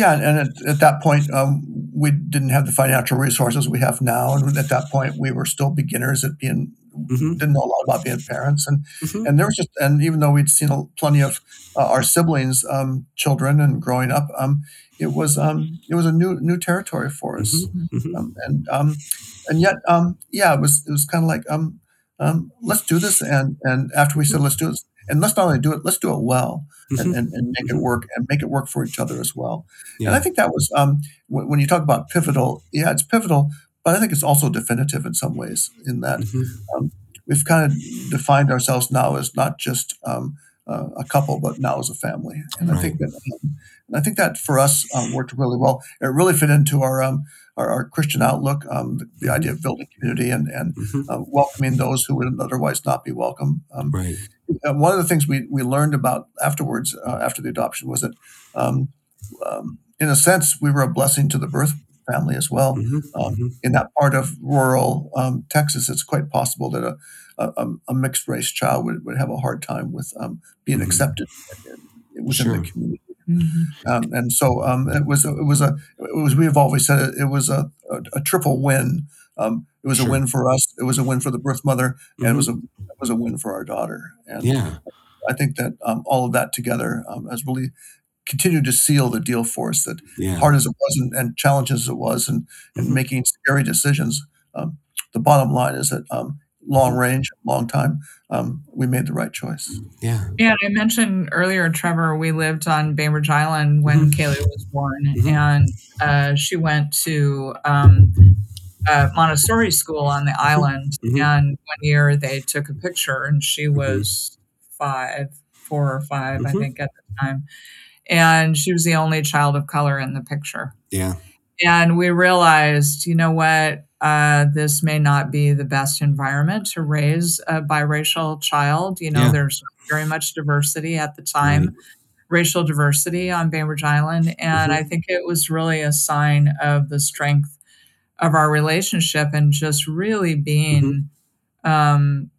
Yeah, and at, at that point, um, we didn't have the financial resources we have now, and at that point, we were still beginners at being Mhm. didn't know a lot about being parents, and Mhm. and there was just and even though we'd seen a- plenty of uh, our siblings' um, children and growing up, um, it was um, it was a new new territory for us, Mhm. Mhm. um, and um, and yet um, yeah, it was it was kind of like um, um, let's do this, and and after we said let's do this, and let's not only do it, let's do it well, and, Mhm. and, and make it work, and make it work for each other as well. And I think that was um, when, when you talk about pivotal, yeah, it's pivotal, but I think it's also definitive in some ways. In that Mhm. um, we've kind of defined ourselves now as not just um, uh, a couple, but now as a family. And I think that um, and I think that for us um, worked really well. It really fit into our um, our, our Christian outlook, um, the, the idea of building community and and Mhm. uh, welcoming those who would otherwise not be welcome. Um, right one of the things we, we learned about afterwards, uh, after the adoption, was that, um, um, in a sense, we were a blessing to the birth family as well. Mhm. Um, Mhm. in that part of rural um, Texas, it's quite possible that a, a, a mixed race child would, would have a hard time with um, being Mhm. accepted within Sure. the community. Mhm. Um, and so um, it was it was a it was we have always said it, it was a, a, a triple win. Um, it was Sure. a win for us. It was a win for the birth mother, and it was a it was a win for our daughter. And yeah I think that um, all of that together um, has really continued to seal the deal for us. That yeah hard as it was and, and challenging as it was, and, and Mhm. making scary decisions, um, the bottom line is that um, long range, long time, um, we made the right choice. yeah Yeah, I mentioned earlier, Trevor, we lived on Bainbridge Island when Mhm. Kaylee was born, Mhm. and uh, she went to um, uh, Montessori school on the island. Mhm. And one year they took a picture, and she Mm-hmm. was five, four or 5 I Mhm. think, at the time. And she was the only child of color in the picture. yeah And we realized, you know what, uh, this may not be the best environment to raise a biracial child. You know, Yeah. there's very much diversity at the time, Right. racial diversity on Bainbridge Island. And Mhm. I think it was really a sign of the strength of our relationship and just really being um,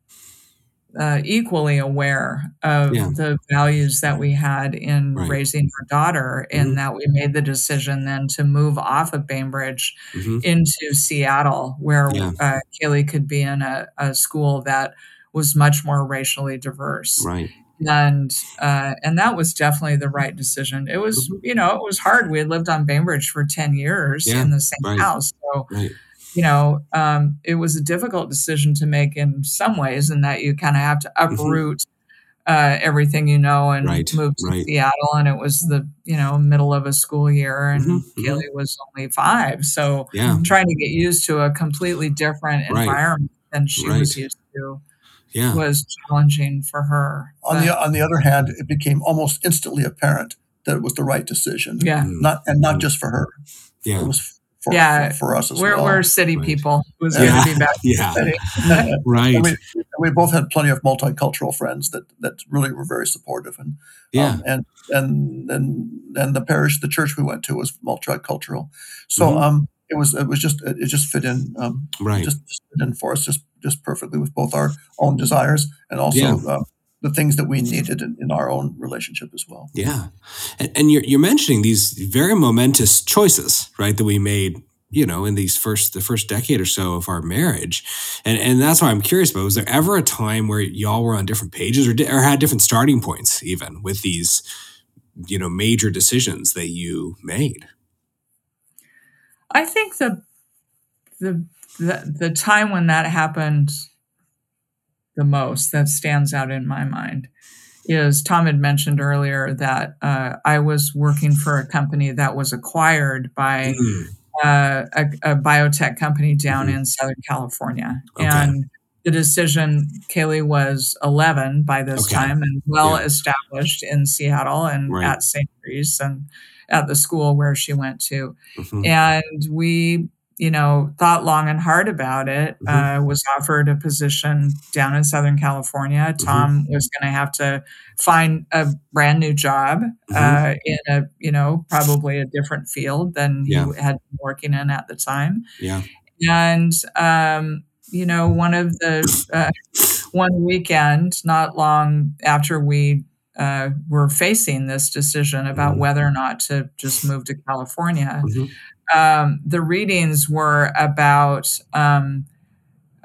uh, equally aware of Yeah. the values that we had in Right. raising our daughter, and Mhm. that we made the decision then to move off of Bainbridge Mhm. into Seattle, where Yeah. uh, Kaylee could be in a, a school that was much more racially diverse. right and uh, and that was definitely the right decision. It was, Mhm. you know, it was hard. We had lived on Bainbridge for ten years Yeah, in the same right. house, so Right. You know, um, it was a difficult decision to make in some ways, in that you kind of have to uproot uh, everything you know and Right, move to right. Seattle. And it was the you know middle of a school year, and Mhm, mhm. Kaylee was only five, so Yeah. trying to get used to a completely different Right. environment than she was used to Yeah. was challenging for her. On But- the on the other hand, it became almost instantly apparent that it was the right decision. yeah. Mm, Not and not Mhm. just for her. Yeah. It was for, Yeah, for, for us as We're, well. we're city Right. people. It was Yeah. good to be back. Yeah. And Right. we, and we both had plenty of multicultural friends that that really were very supportive and Yeah. um, and and and and the parish the church we went to was multicultural so Mhm. um it was it was just it, it just fit in um Right. just, just fit in for us just just perfectly with both our own desires and also Yeah. uh, the things that we mm-hmm. needed in, in our own relationship as well Yeah, and, and you're you're mentioning these very momentous choices, right? That we made, you know, in these first the first decade or so of our marriage, and and that's why I'm curious about. Was there ever a time where y'all were on different pages, or di- or had different starting points, even with these, you know, major decisions that you made? I think the, the the the time when that happened the most that stands out in my mind is Tom had mentioned earlier that uh, I was working for a company that was acquired by Mm, uh, a, a biotech company down Mhm. in Southern California. Okay. And the decision, Kaylee was 11 by this Okay. time and well Yeah. established in Seattle and Right. at St. Mary's and at the school where she went to. mhm, And we, you know, thought long and hard about it. Mhm. Uh, was offered a position down in Southern California. Mm-hmm. Tom was going to have to find a brand new job Mhm. uh, in a, you know, probably a different field than Yeah. he had been working in at the time. Yeah. And um, you know, one of the uh, one weekend, not long after we uh, were facing this decision about Mhm. whether or not to just move to California, Mhm. Um, the readings were about um,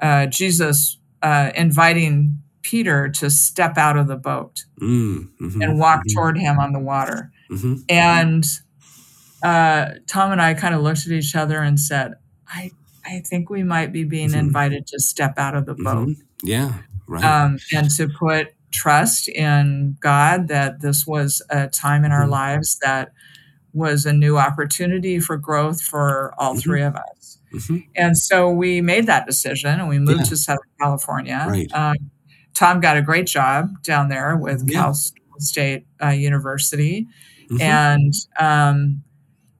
uh, Jesus uh, inviting Peter to step out of the boat Mm, mhm, and walk mhm, toward him on the water. mhm. And uh, Tom and I kind of looked at each other and said, I, I think we might be being Mhm. invited to step out of the boat Mhm. Yeah. Right. um, and to put trust in God that this was a time in our lives that was a new opportunity for growth for all Mhm. three of us. Mhm. And so we made that decision and we moved Yeah. to Southern California. Right. Um, Tom got a great job down there with Yeah. Cal State uh, University Mhm. and um,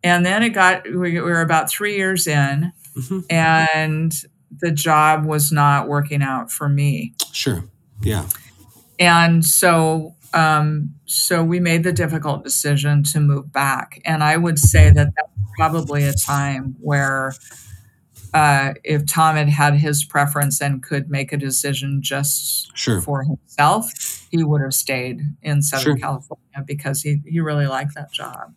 and then it got we, we were about three years in Mhm. and the job was not working out for me Sure. Yeah. and so um, so we made the difficult decision to move back and i would say that that's probably a time where uh, if tom had had his preference and could make a decision just Sure. for himself he would have stayed in southern Sure. california because he, he really liked that job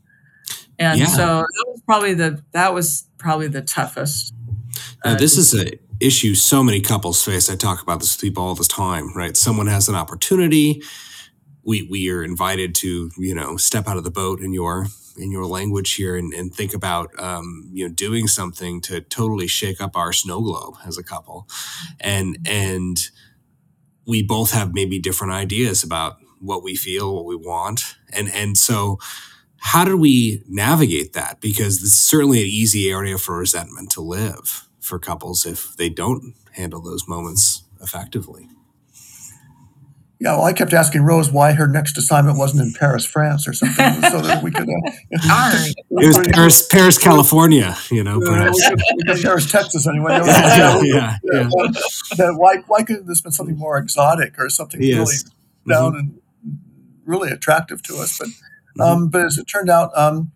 and Yeah. so that was probably the that was probably the toughest Now, uh, this is a issue so many couples face. I talk about this with people all the time, right? Someone has an opportunity. We we are invited to, you know, step out of the boat in your in your language here and, and think about um, you know doing something to totally shake up our snow globe as a couple. And and we both have maybe different ideas about what we feel, what we want. And and so how do we navigate that? Because it's certainly an easy area for resentment to live for couples if they don't handle those moments effectively. Yeah well i kept asking rose why her next assignment wasn't in paris france or something so that we could uh, It was Paris, Paris, California, you know, perhaps. Paris, Texas, anyway. yeah, yeah, yeah. That why why couldn't this been something more exotic or something Yes. really down and really attractive to us? But um, but as it turned out, um,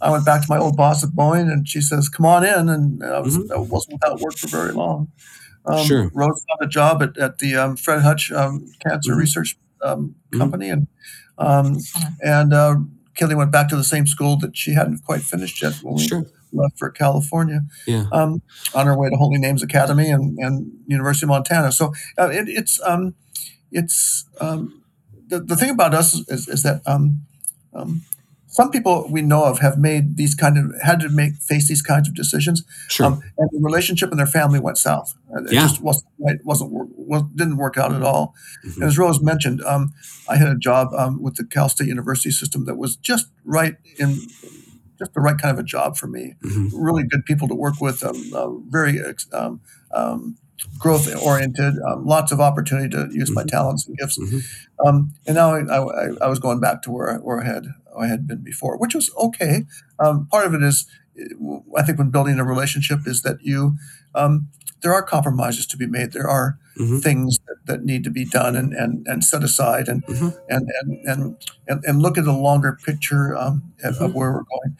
I went back to my old boss at Boeing, and she says, "Come on in," and I was Mhm. I wasn't without work for very long. Um, Sure. Rose found a job at, at the um, Fred Hutch um, Cancer Mhm. Research um, Mhm. Company, and um, and uh, Kaylee went back to the same school that she hadn't quite finished yet when we left for California Yeah. um, on her way to Holy Names Academy and, and University of Montana. So uh, it, it's um, it's um, the, the thing about us is, is that um, um, some people we know of have made these kind of had to make face these kinds of decisions, Sure. um, and the relationship in their family went south. Uh, It Yeah. just wasn't right, wasn't didn't work out at all. Mhm. And as Rose mentioned, um, I had a job um, with the Cal State University system that was just right in just the right kind of a job for me. Mhm. Really good people to work with, um, uh, very um, um, growth oriented, um, lots of opportunity to use my Mhm. talents and gifts. Mhm. Um, and now I, I, I was going back to where I, where I had I had been before, which was okay. Um, part of it is, I think, when building a relationship, is that you um, there are compromises to be made. There are Mhm. things that, that need to be done and, and, and set aside and, Mhm. and, and, and, and, and look at a longer picture um, of, of where we're going.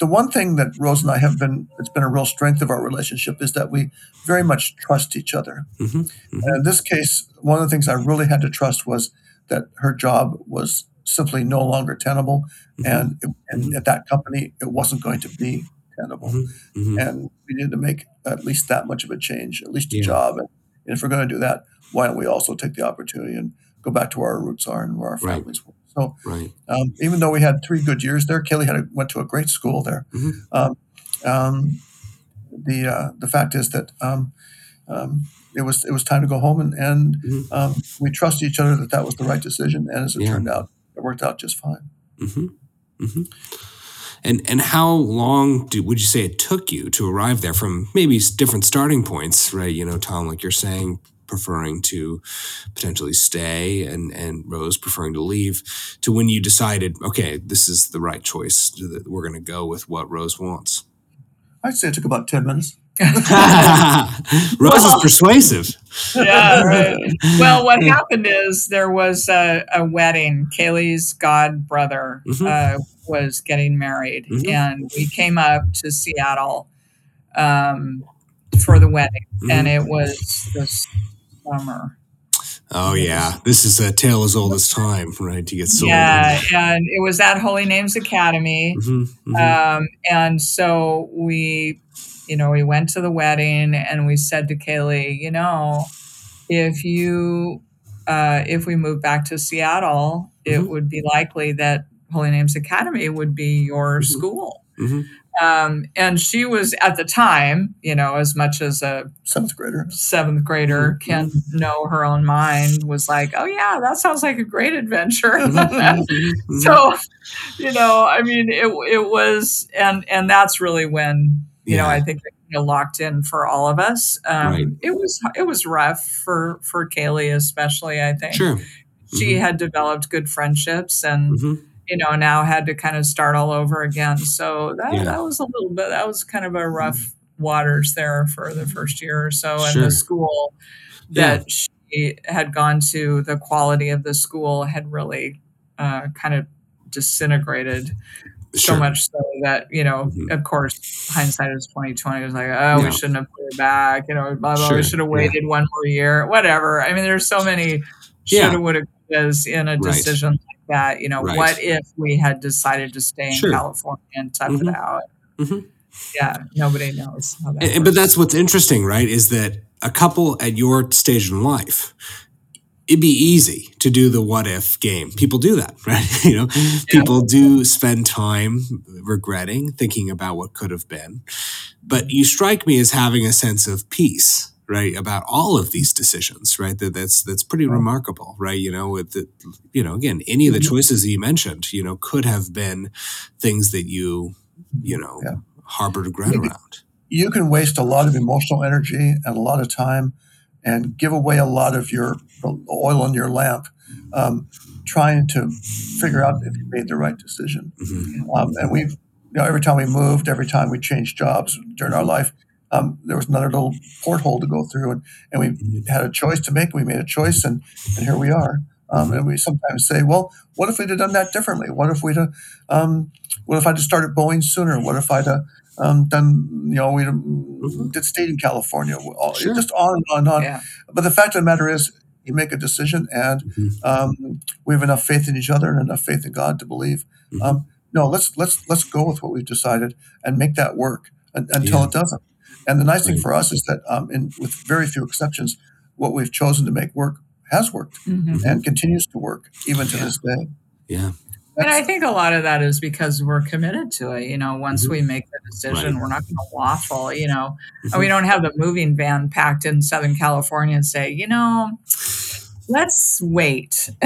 The one thing that Rose and I have been, it's been a real strength of our relationship is that we very much trust each other. Mhm. Mhm. And in this case, one of the things I really had to trust was that her job was simply no longer tenable. Mhm. And, and at that company, it wasn't going to be tenable. Mhm. Mhm. And we needed to make at least that much of a change, at least a Yeah. job. And, and if we're going to do that, why don't we also take the opportunity and go back to where our roots are and where our Right. families were? So Right. um, even though we had three good years there, Kaylee had a, went to a great school there. Mhm. Um, um, the uh, the fact is that um, um, it was it was time to go home, and, and Mhm. um, we trusted each other that that was the right decision. And as it Yeah. turned out, it worked out just fine. Mm-hmm. Mm-hmm. And and how long do, would you say it took you to arrive there from maybe different starting points, right? You know, Tom, like you're saying, preferring to potentially stay, and and Rose preferring to leave, to when you decided, okay, this is the right choice. that We're going to go with what Rose wants. I'd say it took about ten minutes. Rose is persuasive. yeah, right. Well, what happened is there was a, a wedding. Kaylee's god brother Mhm. uh, was getting married, Mhm. and we came up to Seattle um, for the wedding, and it was this summer. Oh yeah, this is a tale as old as time, right? To get sold. Yeah, and it was at Holy Names Academy. hmm Um, and so we, you know, we went to the wedding and we said to Kaylee, you know, if you, uh, if we move back to Seattle, it Mhm. would be likely that Holy Names Academy would be your Mhm. school. hmm Um, and she was at the time, you know, as much as a Seventh grader. seventh grader Mhm. can know her own mind, was like, oh yeah, that sounds like a great adventure. Mm-hmm. so you know i mean it it was and and that's really when you know i think you know, locked in for all of us um Right. it was it was rough for for kaylee especially i think Sure. she Mhm. had developed good friendships and hmm you know now had to kind of start all over again so that, Yeah. that was a little bit that was kind of a rough waters there for the first year or so and Sure. the school Yeah. that she had gone to the quality of the school had really uh, kind of disintegrated so Sure. much so that you know Mhm. of course hindsight is 2020 it was like oh Yeah. we shouldn't have put it back you know blah, blah, Sure, we should have yeah. waited one more year whatever i mean there's so many Yeah. shoulda woulda couldas in a Right. decision like that you know Right. what if we had decided to stay in Sure. california and tough Mhm. it out Mhm. yeah nobody knows how that And- but that's what's interesting, right? Is that a couple at your stage in life, it'd be easy to do the what if game. People do that, right? you know, people do spend time regretting, thinking about what could have been. But you strike me as having a sense of peace, right, about all of these decisions, right? That that's that's pretty remarkable, right? You know, with the, you know, again, any of the mm-hmm. choices that you mentioned, you know, could have been things that you, mm-hmm. you know, Yeah. harbored regret around. You can waste a lot of emotional energy and a lot of time and give away a lot of your oil in your lamp um, trying to figure out if you made the right decision. Mhm. Um, and we've, you know, every time we moved, every time we changed jobs during our life, um, there was another little porthole to go through, and, and we had a choice to make. We made a choice, and, and here we are. Um, and we sometimes say, well, what if we'd have done that differently? What if we'd have, um, what if I'd have started Boeing sooner? What if I'd have um, done, you know, we'd have did stayed in California? All- Sure. Just on and on and on. yeah But the fact of the matter is, you make a decision, and Mhm. um, we have enough faith in each other and enough faith in God to believe. Mhm. Um, no, let's let's let's go with what we've decided and make that work un- until Yeah. it doesn't. And the nice thing for us is that, um, in with very few exceptions, what we've chosen to make work has worked Mhm. and continues to work even to Yeah. this day. Yeah. And I think a lot of that is because we're committed to it. You know, once Mhm. we make the decision, Right. we're not going to waffle. You know, and Mhm. we don't have the moving van packed in Southern California and say, you know, let's wait.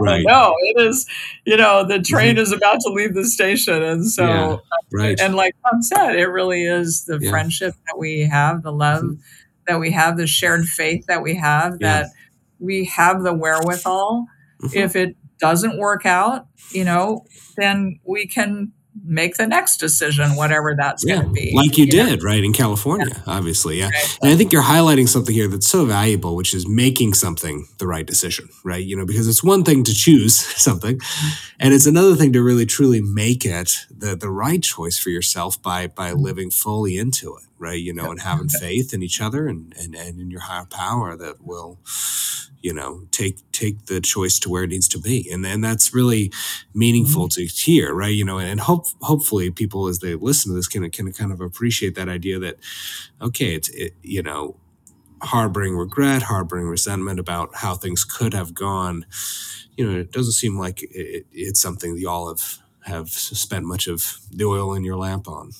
Right. no, it is. You know, the train is about to leave the station, and so Yeah. Right. and like Tom said, it really is the Yeah. friendship that we have, the love Mhm. that we have, the shared faith that we have, Yeah. that we have the wherewithal. Mhm. If it doesn't work out, you know, then we can make the next decision, whatever that's yeah, going to be. like you, know? did, right in California, obviously, yeah. Right. And I think you're highlighting something here that's so valuable, which is making something the right decision, right? You know, because it's one thing to choose something, mm-hmm. and it's another thing to really truly make it the the right choice for yourself by by mm-hmm. living fully into it, right? You know, and having faith in each other and and, and in your higher power that will, you know, take take the choice to where it needs to be, and and that's really meaningful mm-hmm. to hear, right? You know, and hope hopefully people as they listen to this can can kind of appreciate that idea that okay, it's it, you know harboring regret, harboring resentment about how things could have gone. You know, it doesn't seem like it, it's something that y'all have have spent much of the oil in your lamp on.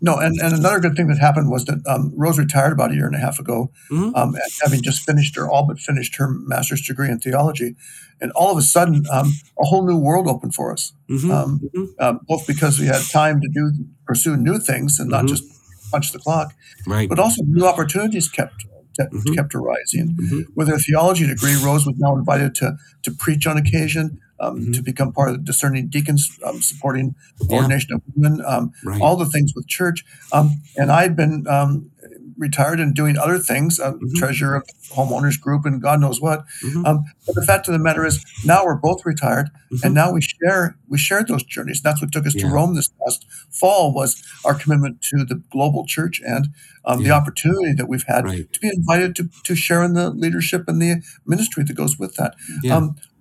No, and, and another good thing that happened was that um, Rose retired about a year and a half ago, Mhm. um, having just finished or all but finished her master's degree in theology. And all of a sudden, um, a whole new world opened for us, Mhm, um, mhm. um, both because we had time to do pursue new things and not Mhm. just punch the clock, Right. but also new opportunities kept kept, Mhm. kept arising. Mhm. With her theology degree, Rose was now invited to to preach on occasion, um, Mhm. to become part of the discerning deacons, um, supporting Yeah. ordination of women, um, Right. all the things with church. Um, and I'd been um, retired and doing other things, uh, Mhm. treasurer of homeowners group and God knows what. Mhm. Um, but the fact of the matter is, now we're both retired, Mhm. and now we share we shared those journeys. That's what took us Yeah. to Rome this past fall was our commitment to the global church and um, the opportunity that we've had Right. to be invited to to share in the leadership and the ministry that goes with that.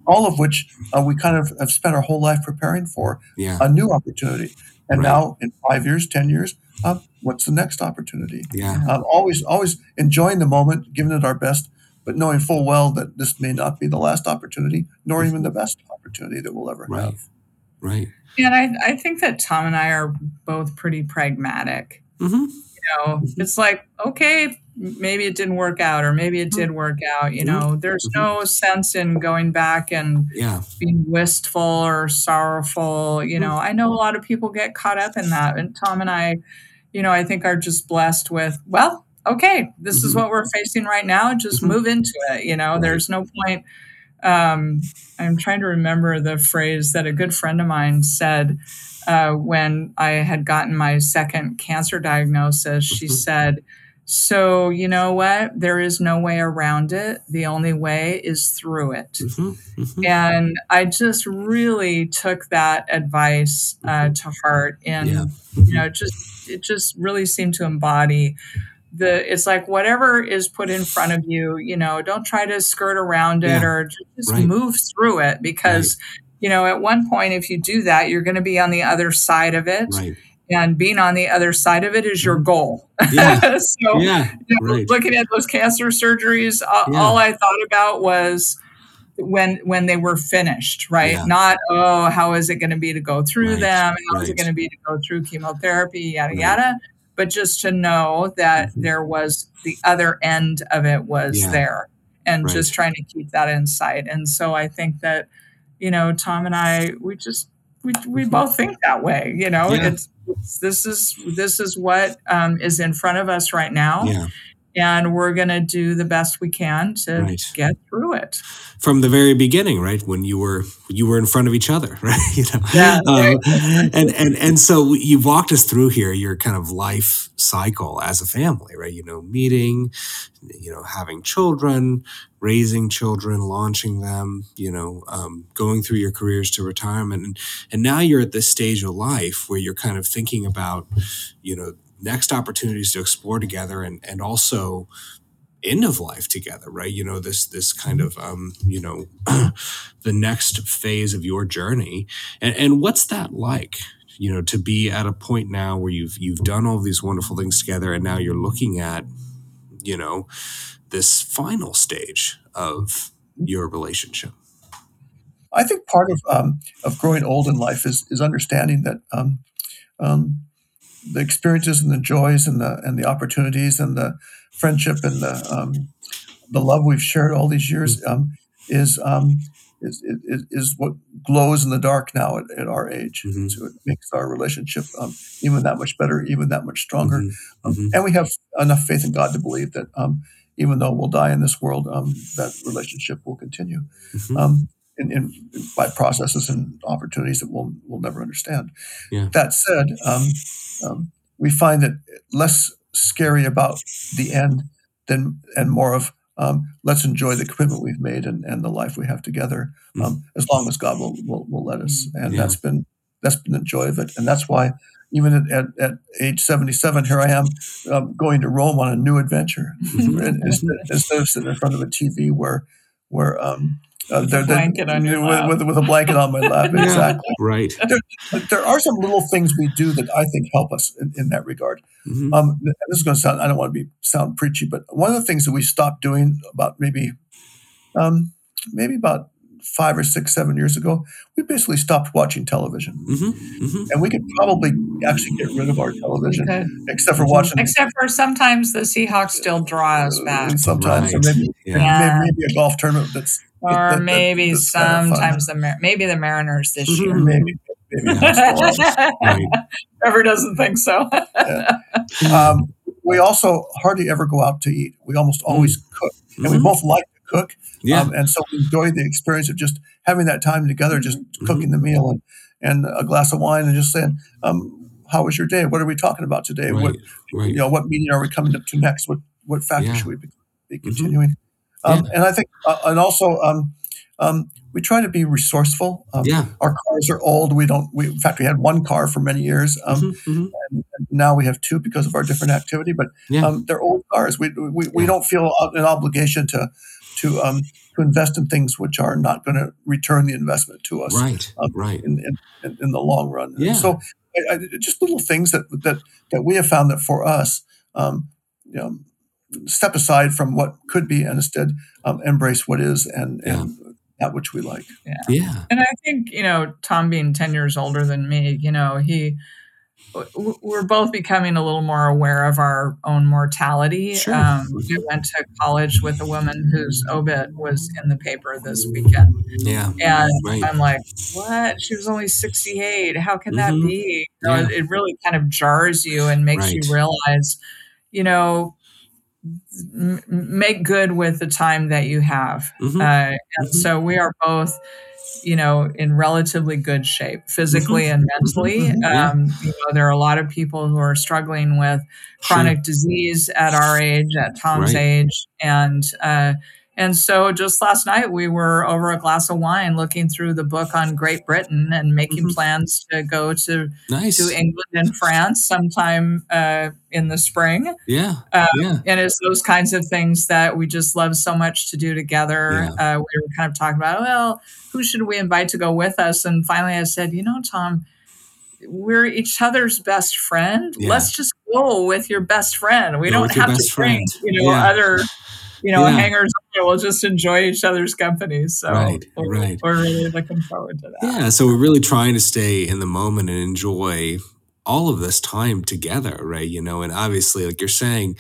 Yeah. All of which uh, we kind of have spent our whole life preparing for yeah. a new opportunity. And Right. now, in five years, ten years, uh, what's the next opportunity? Yeah. Um, always, always enjoying the moment, giving it our best, but knowing full well that this may not be the last opportunity, nor even the best opportunity that we'll ever Right. have. Right. And I, I think that Tom and I are both pretty pragmatic. hmm You know, it's like, okay, maybe it didn't work out, or maybe it did work out. You Mhm. know, there's no sense in going back and Yeah. being wistful or sorrowful. You know, I know a lot of people get caught up in that. And Tom and I, you know, I think are just blessed with, well, okay, this is what we're facing right now. Just move into it. You know, there's no point. Um, I'm trying to remember the phrase that a good friend of mine said uh, when I had gotten my second cancer diagnosis. She said, so, you know what? There is no way around it. The only way is through it. hmm hmm And I just really took that advice uh, to heart, and Yeah. you know, just it just really seemed to embody the. It's like whatever is put in front of you, you know, don't try to skirt around it Yeah. or ju- just Right. move through it because. You know, at one point, if you do that, you're going to be on the other side of it. Right. And being on the other side of it is your goal. Yeah. so, Yeah. you know, Right. looking at those cancer surgeries, all, Yeah. all I thought about was when when they were finished, right? Yeah. Not oh, how is it going to be to go through Right, them? How is right. it going to be to go through chemotherapy? Yada yada. But just to know that Mhm. there was the other end of it was Yeah. there, and just trying to keep that in sight. And so I think that you know Tom and I we just we, we both think that way. You know, Yeah. it's, it's this is this is what um, is in front of us right now Yeah. and we're going to do the best we can to Right. get through it. From the very beginning, right? When you were you were in front of each other, right? You know. Yeah, Um, and and and so you've walked us through here your kind of life cycle as a family, right? You know, meeting, you know, having children, raising children, launching them, you know, um, going through your careers to retirement, and and now you're at this stage of life where you're kind of thinking about, you know, next opportunities to explore together, and and also end of life together right? You know this this kind of um you know the next phase of your journey. And and what's that like you know to be at a point now where you've you've done all these wonderful things together and now you're looking at you know, this final stage of your relationship? I think part of um, of growing old in life is is understanding that um, um, the experiences and the joys and the and the opportunities and the friendship and the um, the love we've shared all these years um, is, um, is, is is what glows in the dark now at, at our age. Mhm. So it makes our relationship um, even that much better, even that much stronger. Mhm, Um, mhm. And we have enough faith in God to believe that um, even though we'll die in this world, um, that relationship will continue Mhm. um, in, in, by processes and opportunities that we'll, we'll never understand. Yeah. That said, um, um, we find that less scary about the end than and more of um, let's enjoy the commitment we've made and, and the life we have together, um, as long as God will, will, will let us. And Yeah. that's been that's been the joy of it, and that's why even at, at, at age seventy seven, here I am um, going to Rome on a new adventure and instead, instead of sitting in front of a TV where where um, uh, With a they're- they're- blanket on your with, lap. with, with a blanket on my lap, Yeah. exactly. Right. But there are some little things we do that I think help us in, in that regard. Mhm. Um, this is going to sound I don't want to be sound preachy, but one of the things that we stopped doing about maybe um, maybe about five or six, seven years ago, we basically stopped watching television. Mhm. Mhm. And we could probably actually get rid of our television, Okay. except for watching Except for sometimes the Seahawks still draw us back. uh, sometimes, or Right. maybe, Yeah. Yeah. maybe, maybe a golf tournament that's Or that- that- maybe that's kind of sometimes the maybe the Mariners this Mhm. year. maybe maybe. Right. Trevor doesn't think so. um, we also hardly ever go out to eat. We almost always cook, and we Mhm. both like to cook. Yeah. Um, and so we enjoy the experience of just having that time together, just Mm-hmm. cooking the meal and, and a glass of wine, and just saying, um, "How was your day? What are we talking about today? What Right. Right. you know, what meeting are we coming up to next? What what factor Yeah. Mm-hmm. should we be, be continuing?" Um, And I think, uh, and also, um, um, we try to be resourceful. Um, Yeah. Our cars are old. We don't. We, in fact, we had one car for many years. Um, Mhm. Mhm. and now we have two because of our different activity. But Yeah. um, they're old cars. We we, we Yeah. don't feel an obligation to to um, to invest in things which are not going to return the investment to us Right. um, Right. in, in in the long run. And Yeah. So I, I, just little things that that that we have found that for us, um, you know, step aside from what could be and instead um, embrace what is and and that which we like. Yeah. yeah. And I think, you know, Tom being 10 years older than me, you know, he, w- we're both becoming a little more aware of our own mortality. Sure. Um, we went to college with a woman whose obit was in the paper this weekend. Yeah. And Right. I'm like, what? She was only 68. How can that Mhm. be? You know, Yeah. it, really kind of jars you and makes Right. you realize, you know, m- make good with the time that you have. Mhm. Uh, and Mhm. so we are both, you know, in relatively good shape physically and mentally. Mhm. Yeah. Um, you know, there are a lot of people who are struggling with Sure. chronic disease at our age, at Tom's Right. age, and uh, and so just last night we were over a glass of wine looking through the book on Great Britain and making Mhm. plans to go to Nice. to England and France sometime uh, in the spring. Yeah. Uh, Yeah. And it's those kinds of things that we just love so much to do together. Uh, we were kind of talking about, well, who should we invite to go with us? And finally I said, you know, Tom, we're each other's best friend. Yeah. Let's just go with your best friend. We Go don't have to best bring, friend. you know, Yeah. other, you know, Yeah. hangers. We'll just enjoy each other's company. So Right, we're, right. we're really looking forward to that. Yeah. So we're really trying to stay in the moment and enjoy all of this time together, right? You know, and obviously, like you're saying,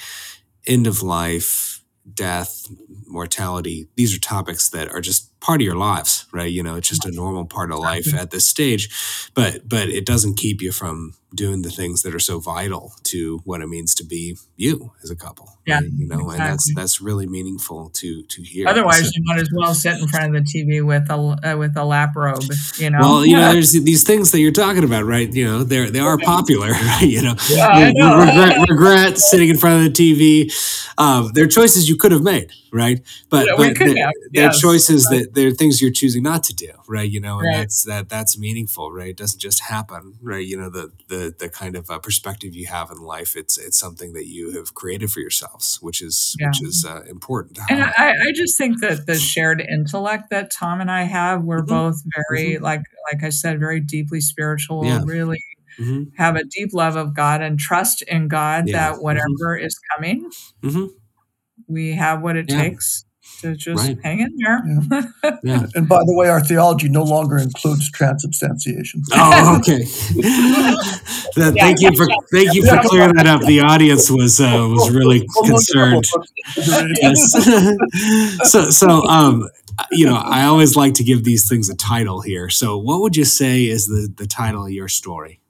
end of life, death, mortality, these are topics that are just part of your lives, right? You know, it's just a normal part of life at this stage. But but it doesn't keep you from doing the things that are so vital to what it means to be you as a couple. Yeah, right? You know, and that's that's really meaningful to to hear. Otherwise, So- you might as well sit in front of the TV with a uh, with a lap robe. You know. Well, you know, there's these things that you're talking about, right? You know, they're they are popular, right? You know, Yeah, I know. regret, regret sitting in front of the TV. Um, they're choices you could have made, right? But Yeah, we but could they're, have, they're choices that they're things you're choosing not to do, right? You know, and Right. that's that that's meaningful, right? It doesn't just happen, right? You know, the the the kind of uh, perspective you have in life, it's it's something that you have created for yourselves, which is which is uh, important. And. I, I just think that the shared intellect that Tom and I have, we're Mhm. both very, like like I said, very deeply spiritual. Yeah. Really Mhm. have a deep love of God and trust in God Yeah. that whatever is coming, Mhm. we have what it Yeah. takes to just Right. hang in there. Yeah. And by the way, our theology no longer includes transubstantiation. Oh, okay. That- thank you for thank you for clearing that up. The audience was uh, was really We'll look it up. concerned. Yes. so so um you know I always like to give these things a title here. So what would you say is the the title of your story?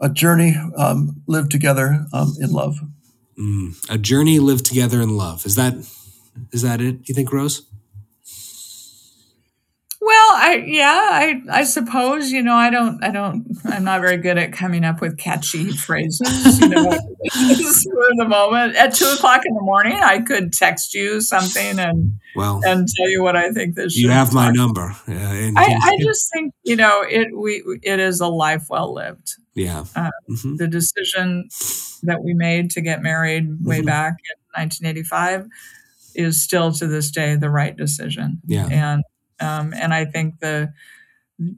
A journey um, lived together um, in love. Mm, a journey lived together in love. Is that is that it? You think, Rose? I yeah, I I suppose you know I don't I don't I'm not very good at coming up with catchy phrases. You know, for the moment at two o'clock in the morning, I could text you something and Well, and tell you what I think this. you have my number. Uh, I, I just think you know it we it is a life well lived. yeah. uh, Mhm. The decision that we made to get married way Mhm. back in 1985 is still to this day the right decision. Yeah. and um, and I think the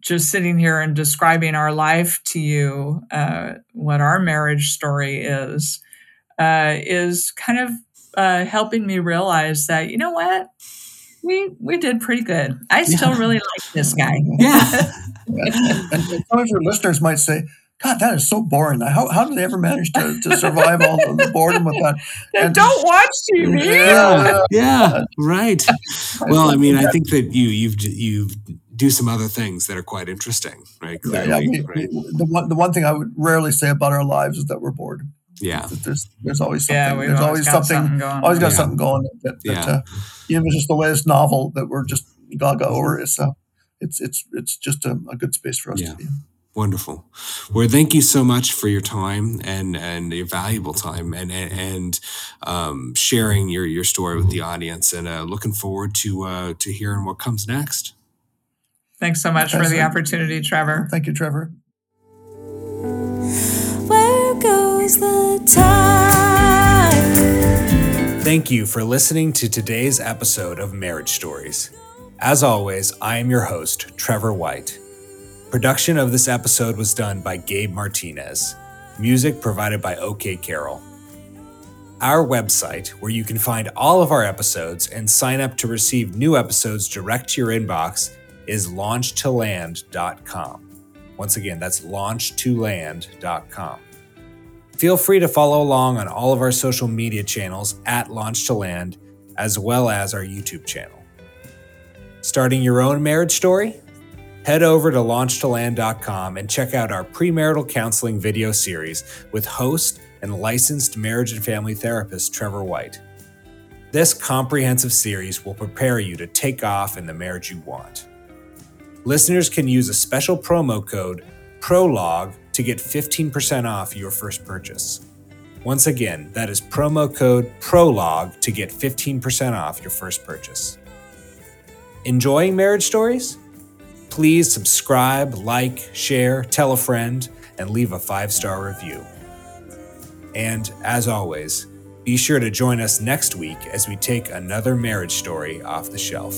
just sitting here and describing our life to you, uh, what our marriage story is, uh, is kind of uh, helping me realize that you know what we we did pretty good. I still Yeah. really like this guy. Yeah. Some of your listeners might say, God, that is so boring. How, how do they ever manage to, to survive all the, the boredom with that? And- Don't watch TV. yeah, yeah, right. Well, I mean, I think that you you've you've do some other things that are quite interesting, right? Yeah, Clearly, yeah, we- right? we- the one the one thing I would rarely say about our lives is that we're bored. Yeah, There's there's always something. Yeah, we've there's always, always got something. something going. Always got Yeah. something going that, that Yeah. uh, even it's just the latest novel that we're just gaga over. It's uh, it's it's it's just a, a good space for us Yeah. to be. Wonderful. Well, thank you so much for your time and and your valuable time and and, and um, sharing your your story with the audience. And uh, looking forward to uh, to hearing what comes next. Thanks so much for the Excellent. opportunity, Trevor. Thank you, Trevor. Where goes the time? Thank you for listening to today's episode of Marriage Stories. As always, I am your host, Trevor White. Production of this episode was done by Gabe Martinez. Music provided by OK Carroll. Our website, where you can find all of our episodes and sign up to receive new episodes direct to your inbox, is launchtoland.com. Once again, that's launchtoland.com. Feel free to follow along on all of our social media channels at Launch to Land, as well as our YouTube channel. Starting your own marriage story? Head over to launchtoland.com and check out our premarital counseling video series with host and licensed marriage and family therapist Trevor White. This comprehensive series will prepare you to take off in the marriage you want. Listeners can use a special promo code PROLOGUE to get 15% off your first purchase. Once again, that is promo code PROLOGUE to get 15% off your first purchase. Enjoying marriage stories? Please subscribe, like, share, tell a friend, and leave a five star review. And as always, be sure to join us next week as we take another marriage story off the shelf.